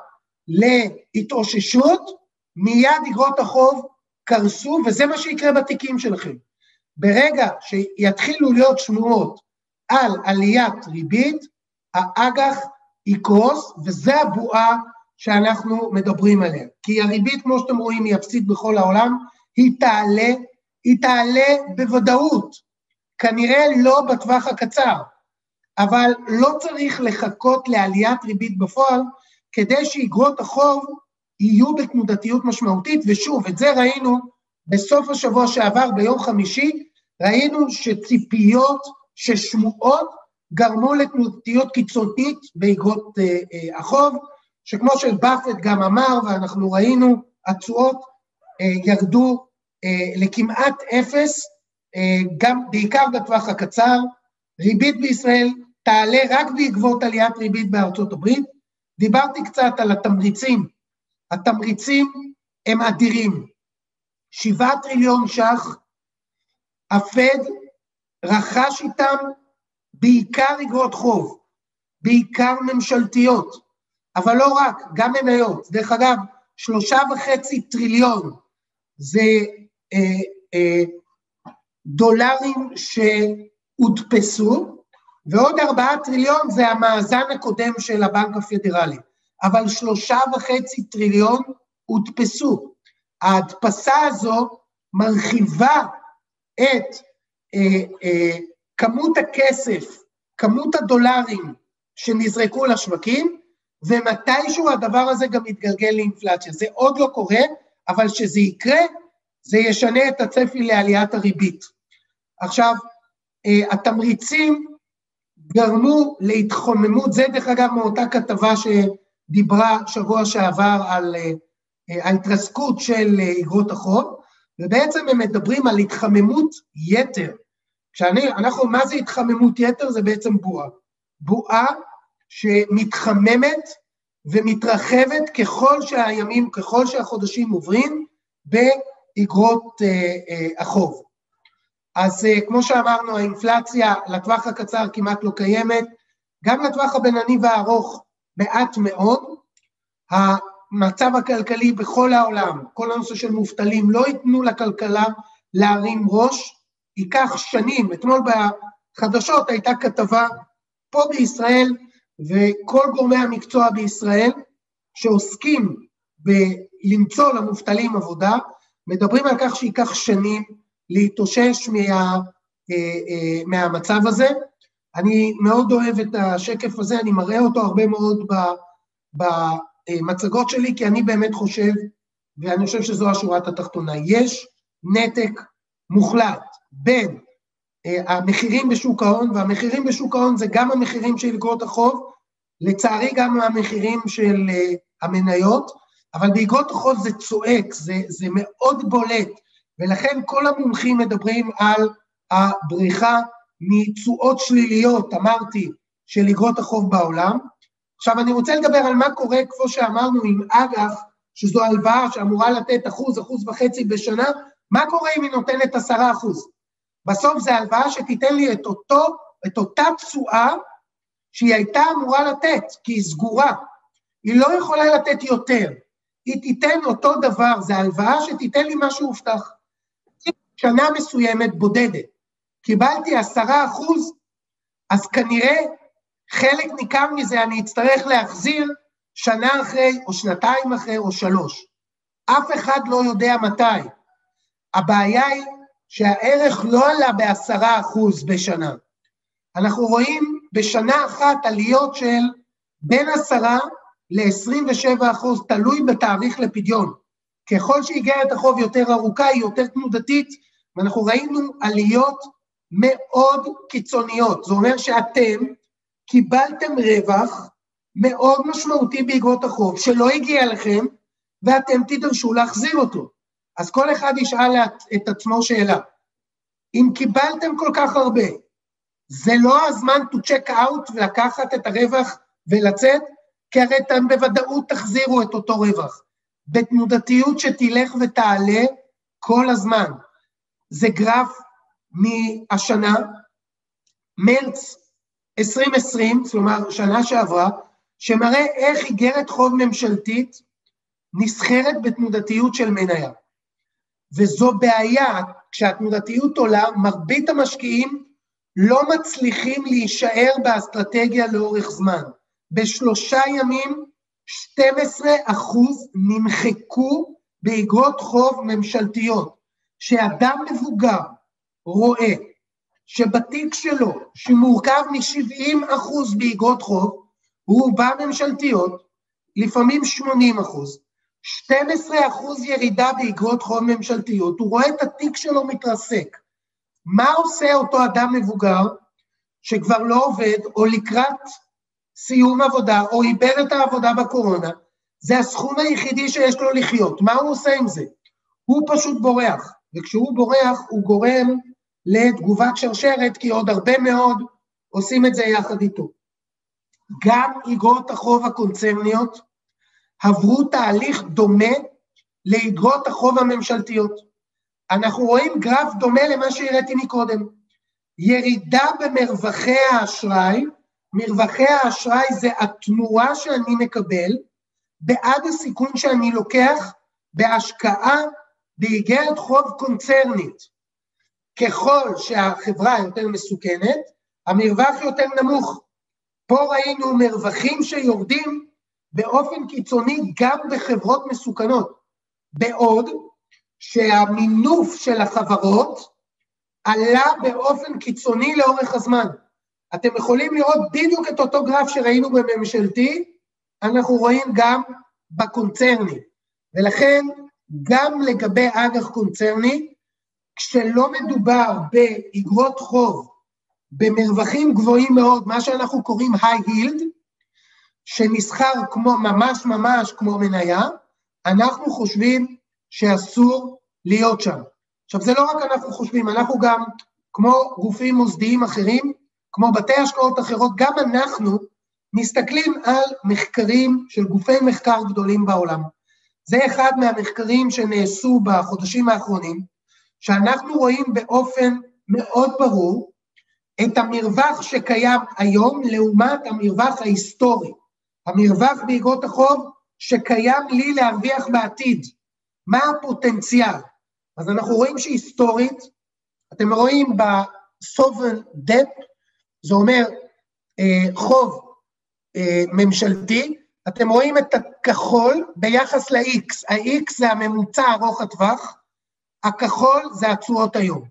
Speaker 3: להתאוששות, מיד אגרות החוב קרסו, וזה מה שיקרה בתיקים שלכם. ברגע שיתחילו להיות שמועות על עליית ריבית, האג"ח יקרוס, וזה הבועה שאנחנו מדברים עליה. כי הריבית, כמו שאתם רואים, היא אפסית בכל העולם, היא תעלה, היא תעלה בוודאות, כנראה לא בטווח הקצר, אבל לא צריך לחכות לעליית ריבית בפועל, כדי שאיגרות החוב יהיו בתנודתיות משמעותית, ושוב, את זה ראינו בסוף השבוע שעבר, ביום חמישי, ראינו שציפיות, ששמועות, גרמו לתנודתיות קיצונית באיגרות אה, אה, החוב, שכמו שבאפט גם אמר, ואנחנו ראינו, התשואות אה, ירדו אה, לכמעט אפס, אה, גם בעיקר בטווח הקצר. ריבית בישראל תעלה רק בעקבות עליית ריבית בארצות הברית. דיברתי קצת על התמריצים. התמריצים הם אדירים. שבעה טריליון ש"ח, הפד רכש איתם בעיקר אגרות חוב, בעיקר ממשלתיות, אבל לא רק, גם מניות. דרך אגב, שלושה וחצי טריליון זה אה, אה, דולרים שהודפסו, ועוד ארבעה טריליון זה המאזן הקודם של הבנק הפדרלי. אבל שלושה וחצי טריליון הודפסו. ההדפסה הזו מרחיבה את אה, אה, כמות הכסף, כמות הדולרים שנזרקו לשווקים, ומתישהו הדבר הזה גם יתגלגל לאינפלציה. זה עוד לא קורה, אבל כשזה יקרה, זה ישנה את הצפי לעליית הריבית. עכשיו, אה, התמריצים גרמו להתחוממות, זה דרך אגב מאותה כתבה שדיברה שבוע שעבר על אה, ההתרסקות של אה, אגרות החוב, ובעצם הם מדברים על התחממות יתר. כשאני, אנחנו, מה זה התחממות יתר? זה בעצם בועה. בועה שמתחממת ומתרחבת ככל שהימים, ככל שהחודשים עוברים באגרות אה, אה, החוב. אז אה, כמו שאמרנו, האינפלציה לטווח הקצר כמעט לא קיימת, גם לטווח הבינוני והארוך מעט מאוד. המצב הכלכלי בכל העולם, כל הנושא של מובטלים, לא ייתנו לכלכלה להרים ראש, ייקח שנים. אתמול בחדשות הייתה כתבה פה בישראל, וכל גורמי המקצוע בישראל שעוסקים בלמצוא למובטלים עבודה, מדברים על כך שייקח שנים להתאושש מה, אה, אה, מהמצב הזה. אני מאוד אוהב את השקף הזה, אני מראה אותו הרבה מאוד במצגות שלי, כי אני באמת חושב, ואני חושב שזו השורת התחתונה, יש נתק מוחלט בין אה, המחירים בשוק ההון, והמחירים בשוק ההון זה גם המחירים של אגרות החוב, לצערי גם המחירים של המניות, אבל באגרות החוב זה צועק, זה, זה מאוד בולט, ולכן כל המומחים מדברים על הבריחה מתשואות שליליות, אמרתי, של אגרות החוב בעולם. עכשיו אני רוצה לדבר על מה קורה, כמו שאמרנו, עם אג"ח, שזו הלוואה שאמורה לתת אחוז, אחוז וחצי בשנה, מה קורה אם היא נותנת עשרה אחוז? בסוף זו הלוואה שתיתן לי את אותו, את אותה תשואה שהיא הייתה אמורה לתת, כי היא סגורה. היא לא יכולה לתת יותר. היא תיתן אותו דבר, זו הלוואה שתיתן לי מה שהובטח. שנה מסוימת בודדת, קיבלתי עשרה אחוז, אז כנראה חלק ניכר מזה אני אצטרך להחזיר שנה אחרי, או שנתיים אחרי, או שלוש. אף אחד לא יודע מתי. הבעיה היא שהערך לא עלה בעשרה אחוז בשנה. אנחנו רואים בשנה אחת עליות של בין עשרה ל-27 אחוז, תלוי בתאריך לפדיון. ככל שאיגרת החוב יותר ארוכה, היא יותר תנודתית, ואנחנו ראינו עליות מאוד קיצוניות. זה אומר שאתם קיבלתם רווח מאוד משמעותי באגרות החוב, שלא הגיע לכם, ואתם תידרשו להחזיר אותו. אז כל אחד ישאל את עצמו שאלה. אם קיבלתם כל כך הרבה, זה לא הזמן to check out ולקחת את הרווח ולצאת? כי הרי אתם בוודאות תחזירו את אותו רווח. בתנודתיות שתלך ותעלה כל הזמן. זה גרף מהשנה, מרץ 2020, כלומר שנה שעברה, שמראה איך איגרת חוב ממשלתית נסחרת בתנודתיות של מניה. וזו בעיה, כשהתנודתיות עולה, מרבית המשקיעים לא מצליחים להישאר באסטרטגיה לאורך זמן. בשלושה ימים 12 אחוז נמחקו באגרות חוב ממשלתיות. שאדם מבוגר רואה שבתיק שלו, שמורכב מ-70 אחוז באגרות חוב, רובם ממשלתיות, לפעמים 80 אחוז, 12 אחוז ירידה באגרות חוב ממשלתיות, הוא רואה את התיק שלו מתרסק. מה עושה אותו אדם מבוגר שכבר לא עובד, או לקראת סיום עבודה, או איבד את העבודה בקורונה, זה הסכום היחידי שיש לו לחיות. מה הוא עושה עם זה? הוא פשוט בורח, וכשהוא בורח הוא גורם לתגובת שרשרת, כי עוד הרבה מאוד עושים את זה יחד איתו. גם איגרות החוב הקונצרניות עברו תהליך דומה לאיגרות החוב הממשלתיות. אנחנו רואים גרף דומה למה שהראיתי מקודם. ירידה במרווחי האשראי, מרווחי האשראי זה התנועה שאני מקבל בעד הסיכון שאני לוקח בהשקעה באיגרת חוב קונצרנית. ככל שהחברה יותר מסוכנת, המרווח יותר נמוך. פה ראינו מרווחים שיורדים באופן קיצוני גם בחברות מסוכנות, בעוד שהמינוף של החברות עלה באופן קיצוני לאורך הזמן. אתם יכולים לראות בדיוק את אותו גרף שראינו בממשלתי, אנחנו רואים גם בקונצרני. ולכן, גם לגבי אג"ח קונצרני, כשלא מדובר באגרות חוב במרווחים גבוהים מאוד, מה שאנחנו קוראים high yield, שנסחר כמו, ממש ממש כמו מניה, אנחנו חושבים שאסור להיות שם. עכשיו, זה לא רק אנחנו חושבים, אנחנו גם, כמו גופים מוסדיים אחרים, כמו בתי השקעות אחרות, גם אנחנו מסתכלים על מחקרים של גופי מחקר גדולים בעולם. זה אחד מהמחקרים שנעשו בחודשים האחרונים, שאנחנו רואים באופן מאוד ברור את המרווח שקיים היום לעומת המרווח ההיסטורי. המרווח באגרות החוב שקיים לי להרוויח בעתיד. מה הפוטנציאל? אז אנחנו רואים שהיסטורית, אתם רואים בסובן דפ, זה אומר אה, חוב אה, ממשלתי, אתם רואים את הכחול ביחס ל-X, ה-X זה הממוצע ארוך הטווח, הכחול זה התשואות היום.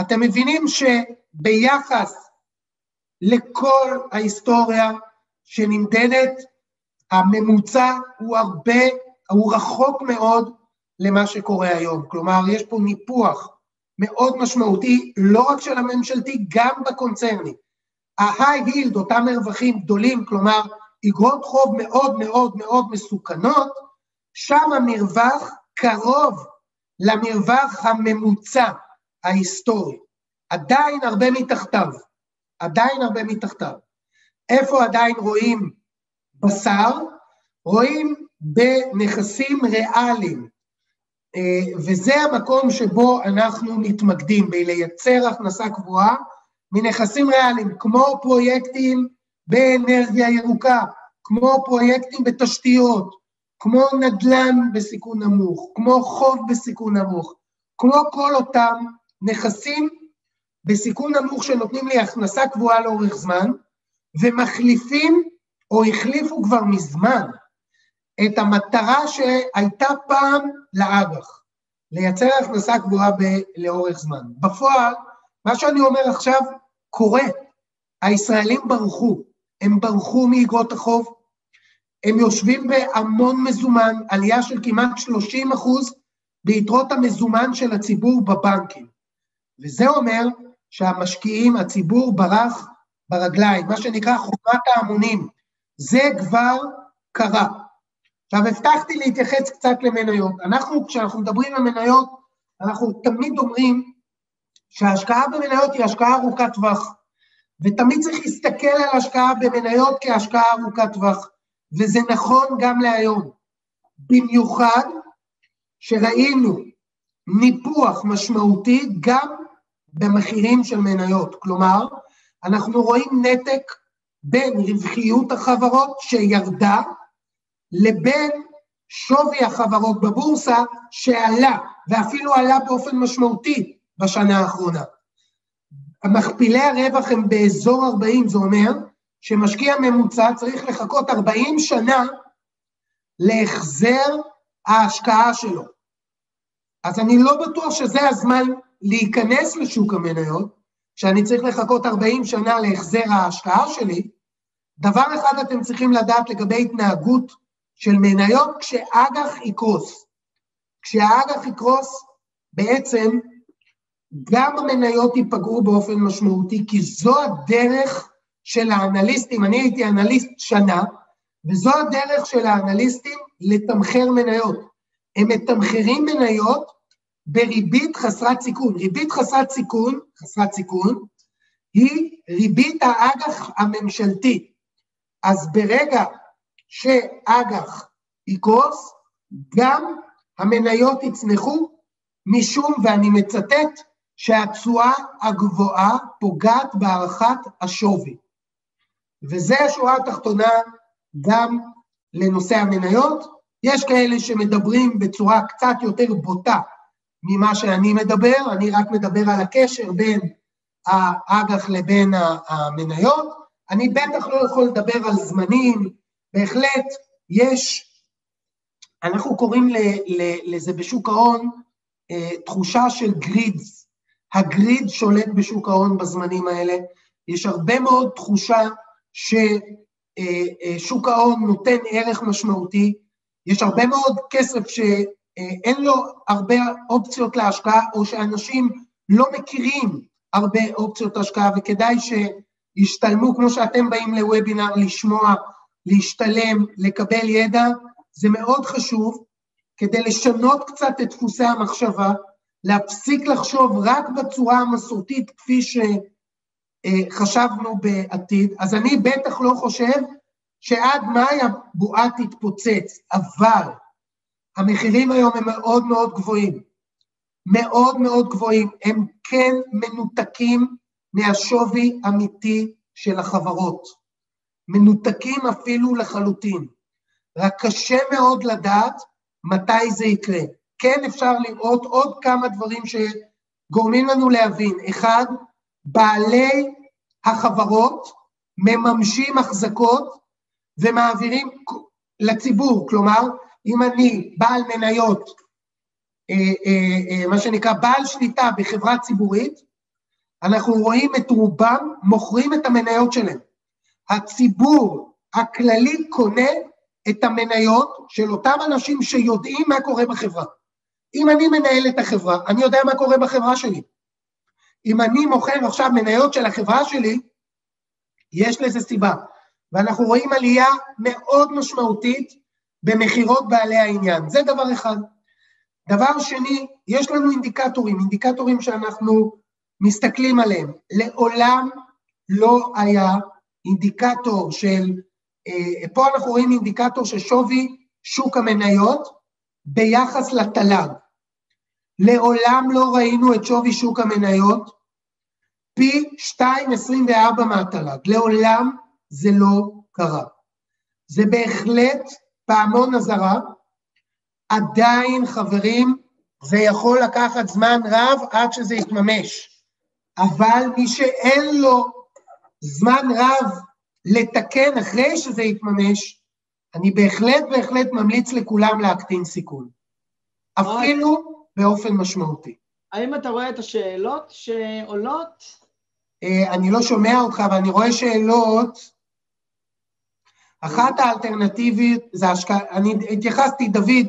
Speaker 3: אתם מבינים שביחס לכל ההיסטוריה שנמדדת, הממוצע הוא הרבה, הוא רחוק מאוד למה שקורה היום. כלומר, יש פה ניפוח מאוד משמעותי, לא רק של הממשלתי, גם בקונצרני. ה-high yield, אותם מרווחים גדולים, כלומר, אגרות חוב מאוד מאוד מאוד מסוכנות, שם המרווח קרוב למרווח הממוצע ההיסטורי. עדיין הרבה מתחתיו, עדיין הרבה מתחתיו. איפה עדיין רואים בשר? רואים בנכסים ריאליים, אה, וזה המקום שבו אנחנו מתמקדים, בלייצר הכנסה קבועה מנכסים ריאליים, כמו פרויקטים באנרגיה ירוקה, כמו פרויקטים בתשתיות, כמו נדל"ן בסיכון נמוך, כמו חוב בסיכון נמוך, כמו כל אותם נכסים בסיכון נמוך שנותנים לי הכנסה קבועה לאורך זמן, ומחליפים, או החליפו כבר מזמן, את המטרה שהייתה פעם לאג"ח, לייצר הכנסה קבועה ב- לאורך זמן. בפועל, מה שאני אומר עכשיו קורה. הישראלים ברחו, הם ברחו מאגרות החוב, הם יושבים בהמון מזומן, עלייה של כמעט 30 אחוז ביתרות המזומן של הציבור בבנקים. וזה אומר שהמשקיעים, הציבור ברח ברגליים, מה שנקרא חומת ההמונים. זה כבר קרה. עכשיו, הבטחתי להתייחס קצת למניות. אנחנו, כשאנחנו מדברים על מניות, אנחנו תמיד אומרים שההשקעה במניות היא השקעה ארוכת טווח, ותמיד צריך להסתכל על השקעה במניות כהשקעה ארוכת טווח, וזה נכון גם להיום. במיוחד שראינו ניפוח משמעותי גם במחירים של מניות. כלומר, אנחנו רואים נתק בין רווחיות החברות שירדה לבין שווי החברות בבורסה שעלה, ואפילו עלה באופן משמעותי בשנה האחרונה. מכפילי הרווח הם באזור 40, זה אומר שמשקיע ממוצע צריך לחכות 40 שנה להחזר ההשקעה שלו. אז אני לא בטוח שזה הזמן להיכנס לשוק המניות, שאני צריך לחכות 40 שנה להחזר ההשקעה שלי. דבר אחד אתם צריכים לדעת לגבי התנהגות של מניות כשאג"ח יקרוס. כשהאג"ח יקרוס, בעצם גם המניות ייפגעו באופן משמעותי, כי זו הדרך של האנליסטים, אני הייתי אנליסט שנה, וזו הדרך של האנליסטים לתמחר מניות. הם מתמחרים מניות בריבית חסרת סיכון. ריבית חסרת סיכון, חסרת סיכון, היא ריבית האג"ח הממשלתי. אז ברגע שאג"ח יקרוס, גם המניות יצנחו, משום, ואני מצטט, שהתשואה הגבוהה פוגעת בהערכת השווי. וזה השורה התחתונה גם לנושא המניות. יש כאלה שמדברים בצורה קצת יותר בוטה ממה שאני מדבר, אני רק מדבר על הקשר בין האג"ח לבין המניות. אני בטח לא יכול לדבר על זמנים, בהחלט יש, אנחנו קוראים לזה בשוק ההון אה, תחושה של גרידס. הגריד שולט בשוק ההון בזמנים האלה. יש הרבה מאוד תחושה ששוק אה, אה, ההון נותן ערך משמעותי. יש הרבה מאוד כסף שאין לו הרבה אופציות להשקעה, או שאנשים לא מכירים הרבה אופציות השקעה, וכדאי שישתלמו, כמו שאתם באים לוובינר לשמוע להשתלם, לקבל ידע, זה מאוד חשוב כדי לשנות קצת את דפוסי המחשבה, להפסיק לחשוב רק בצורה המסורתית כפי שחשבנו בעתיד. אז אני בטח לא חושב שעד מאי הבועה תתפוצץ, אבל המחירים היום הם מאוד מאוד גבוהים. מאוד מאוד גבוהים. הם כן מנותקים מהשווי אמיתי של החברות. מנותקים אפילו לחלוטין. רק קשה מאוד לדעת מתי זה יקרה. כן אפשר לראות עוד כמה דברים גורמים לנו להבין, אחד, בעלי החברות מממשים החזקות ומעבירים לציבור, כלומר, אם אני בעל מניות, אה, אה, אה, מה שנקרא בעל שליטה בחברה ציבורית, אנחנו רואים את רובם מוכרים את המניות שלהם. הציבור הכללי קונה את המניות של אותם אנשים שיודעים מה קורה בחברה. אם אני מנהל את החברה, אני יודע מה קורה בחברה שלי. אם אני מוכר עכשיו מניות של החברה שלי, יש לזה סיבה. ואנחנו רואים עלייה מאוד משמעותית במכירות בעלי העניין. זה דבר אחד. דבר שני, יש לנו אינדיקטורים, אינדיקטורים שאנחנו מסתכלים עליהם. לעולם לא היה אינדיקטור של, אה, פה אנחנו רואים אינדיקטור של שווי שוק המניות ביחס לתל"ג. לעולם לא ראינו את שווי שוק המניות פי 2.24 מהתל"ג. לעולם זה לא קרה. זה בהחלט פעמון אזהרה. עדיין, חברים, זה יכול לקחת זמן רב עד שזה יתממש. אבל מי שאין לו זמן רב לתקן אחרי שזה יתממש, אני בהחלט בהחלט ממליץ לכולם להקטין סיכון. אפילו באופן משמעותי.
Speaker 2: האם אתה רואה את השאלות שעולות?
Speaker 3: אה, אני לא שומע אותך, אבל אני רואה שאלות. אחת האלטרנטיבית זה השקעה, אני התייחסתי, דוד,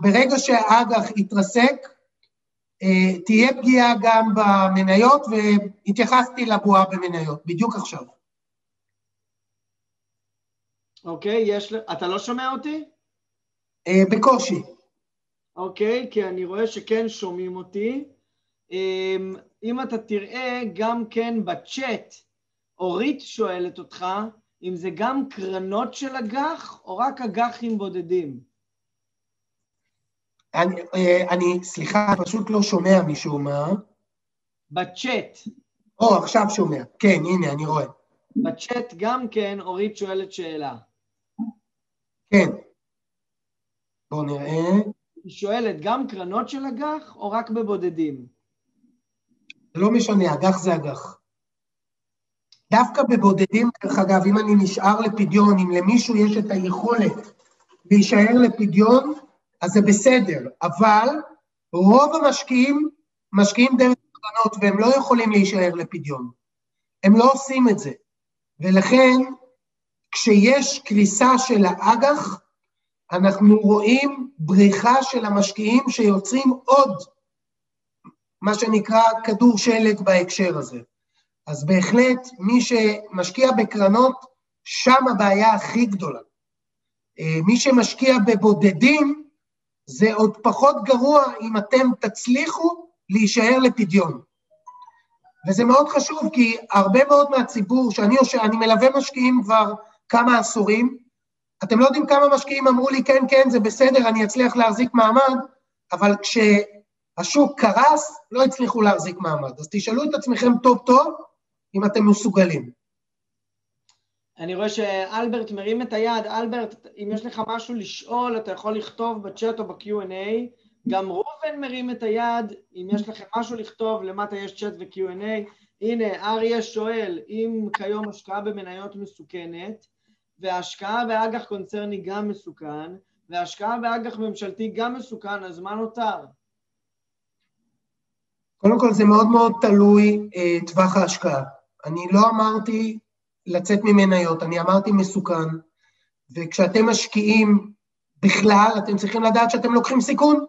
Speaker 3: ברגע שהאג"ח יתרסק, אה, תהיה פגיעה גם במניות, והתייחסתי לבועה במניות, בדיוק עכשיו.
Speaker 2: אוקיי, יש... אתה לא שומע אותי?
Speaker 3: אה, בקושי.
Speaker 2: אוקיי, כי אני רואה שכן שומעים אותי. אמ, אם אתה תראה, גם כן בצ'אט, אורית שואלת אותך, אם זה גם קרנות של אג"ח או רק אג"חים בודדים?
Speaker 3: אני, אה, אני, סליחה, פשוט לא שומע משום מה.
Speaker 2: בצ'אט.
Speaker 3: או, עכשיו שומע. כן, הנה, אני רואה.
Speaker 2: בצ'אט גם כן, אורית שואלת שאלה.
Speaker 3: כן. בואו נראה.
Speaker 2: היא שואלת, גם קרנות של אג"ח או רק בבודדים?
Speaker 3: לא משנה, אג"ח זה אג"ח. דווקא בבודדים, דרך אגב, אם אני נשאר לפדיון, אם למישהו יש את היכולת להישאר לפדיון, אז זה בסדר, אבל רוב המשקיעים משקיעים דרך קרנות והם לא יכולים להישאר לפדיון. הם לא עושים את זה. ולכן, כשיש קריסה של האג"ח, אנחנו רואים בריחה של המשקיעים שיוצרים עוד, מה שנקרא כדור שלג בהקשר הזה. אז בהחלט, מי שמשקיע בקרנות, שם הבעיה הכי גדולה. אה, מי שמשקיע בבודדים, זה עוד פחות גרוע אם אתם תצליחו להישאר לפדיון. וזה מאוד חשוב, כי הרבה מאוד מהציבור, שאני אני מלווה משקיעים כבר כמה עשורים, אתם לא יודעים כמה משקיעים אמרו לי, כן, כן, זה בסדר, אני אצליח להחזיק מעמד, אבל כשהשוק קרס, לא הצליחו להחזיק מעמד. אז תשאלו את עצמכם טוב טוב, אם אתם מסוגלים.
Speaker 2: אני רואה שאלברט מרים את היד. אלברט, אם יש לך משהו לשאול, אתה יכול לכתוב בצ'אט או ב-Q&A. גם ראובן מרים את היד, אם יש לכם משהו לכתוב, למטה יש צ'אט ו-Q&A. הנה, אריה שואל, אם כיום השקעה במניות מסוכנת, והשקעה באג"ח קונצרני גם מסוכן, והשקעה באג"ח ממשלתי גם מסוכן, אז מה נותר?
Speaker 3: קודם כל זה מאוד מאוד תלוי אה, טווח ההשקעה. אני לא אמרתי לצאת ממניות, אני אמרתי מסוכן, וכשאתם משקיעים בכלל, אתם צריכים לדעת שאתם לוקחים סיכון,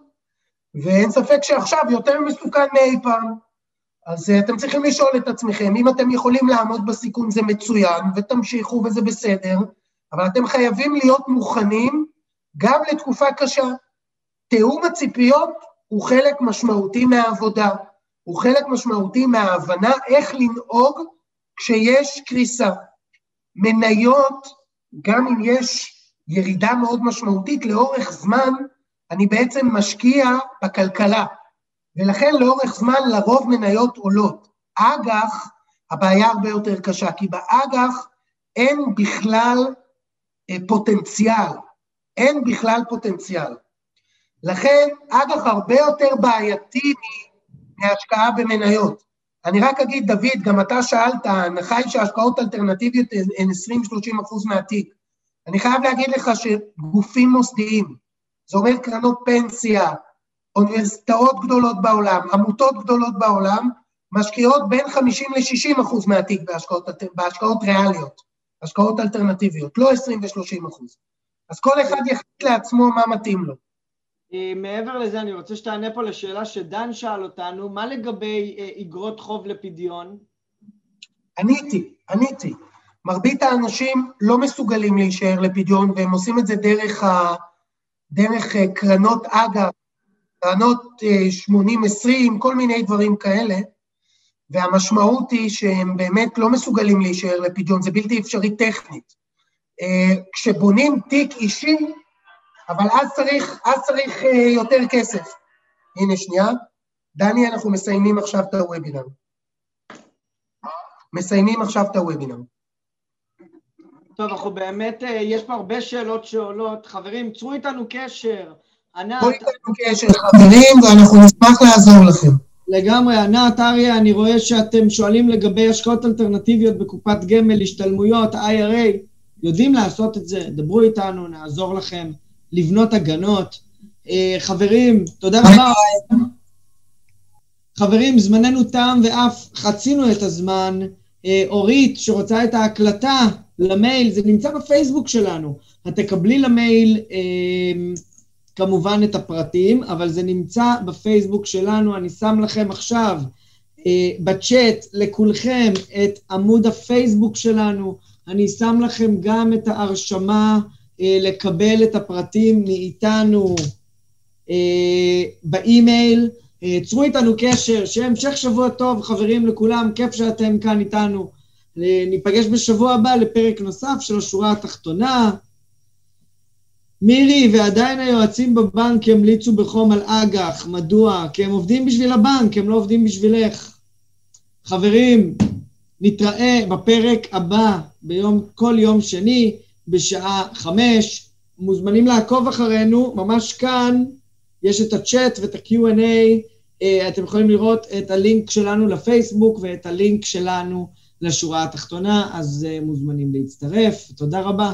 Speaker 3: ואין ספק שעכשיו יותר מסוכן מאי פעם. אז uh, אתם צריכים לשאול את עצמכם, אם אתם יכולים לעמוד בסיכון זה מצוין, ותמשיכו וזה בסדר, אבל אתם חייבים להיות מוכנים גם לתקופה קשה. תיאום הציפיות הוא חלק משמעותי מהעבודה, הוא חלק משמעותי מההבנה איך לנהוג כשיש קריסה. מניות, גם אם יש ירידה מאוד משמעותית לאורך זמן, אני בעצם משקיע בכלכלה, ולכן לאורך זמן לרוב מניות עולות. אג"ח, הבעיה הרבה יותר קשה, כי באג"ח אין בכלל פוטנציאל, אין בכלל פוטנציאל. לכן אג"ח הרבה יותר בעייתי מהשקעה במניות. אני רק אגיד, דוד, גם אתה שאלת, ההנחה היא שהשקעות אלטרנטיביות הן 20-30 אחוז מהתיק. אני חייב להגיד לך שגופים מוסדיים, זה אומר קרנות פנסיה, אוניברסיטאות גדולות בעולם, עמותות גדולות בעולם, משקיעות בין 50 ל-60 אחוז מהתיק בהשקעות, בהשקעות ריאליות, השקעות אלטרנטיביות, לא 20 ו-30 אחוז. אז כל אחד יחליט לעצמו מה מתאים לו.
Speaker 2: אה, מעבר לזה, אני רוצה שתענה פה לשאלה שדן שאל אותנו, מה לגבי אה, אגרות חוב לפדיון?
Speaker 3: עניתי, עניתי. מרבית האנשים לא מסוגלים להישאר לפדיון, והם עושים את זה דרך, ה... דרך אה, קרנות אג"ח, קרנות 80-20, כל מיני דברים כאלה, והמשמעות היא שהם באמת לא מסוגלים להישאר לפדיון, זה בלתי אפשרי טכנית. כשבונים תיק אישי, אבל אז צריך, אז צריך אה, יותר כסף. הנה שנייה, דני, אנחנו מסיימים עכשיו את הוובינר. מסיימים עכשיו את הוובינר.
Speaker 2: טוב, אנחנו באמת, אה, יש פה הרבה שאלות שעולות. חברים, צרו איתנו קשר.
Speaker 3: ענת... צרו איתנו קשר, חברים, ואנחנו נשמח לעזור לכם.
Speaker 2: לגמרי, ענת, אריה, אני רואה שאתם שואלים לגבי השקעות אלטרנטיביות בקופת גמל, השתלמויות, IRA, יודעים לעשות את זה, דברו איתנו, נעזור לכם. לבנות הגנות. אה, חברים, תודה רבה. חברים, זמננו תם ואף חצינו את הזמן. אה, אורית, שרוצה את ההקלטה למייל, זה נמצא בפייסבוק שלנו. את תקבלי למייל אה, כמובן את הפרטים, אבל זה נמצא בפייסבוק שלנו. אני שם לכם עכשיו בצ'אט לכולכם את עמוד הפייסבוק שלנו. אני שם לכם גם את ההרשמה אה, לקבל את הפרטים מאיתנו אה, באימייל. אה, צרו איתנו קשר, שיהיה המשך שבוע טוב, חברים לכולם, כיף שאתם כאן איתנו. ניפגש בשבוע הבא לפרק נוסף של השורה התחתונה. מירי, ועדיין היועצים בבנק ימליצו בחום על אג"ח, מדוע? כי הם עובדים בשביל הבנק, הם לא עובדים בשבילך. חברים, נתראה בפרק הבא ביום, כל יום שני. בשעה חמש. מוזמנים לעקוב אחרינו, ממש כאן יש את הצ'אט ואת ה-Q&A, אה, אתם יכולים לראות את הלינק שלנו לפייסבוק ואת הלינק שלנו לשורה התחתונה, אז אה, מוזמנים להצטרף. תודה רבה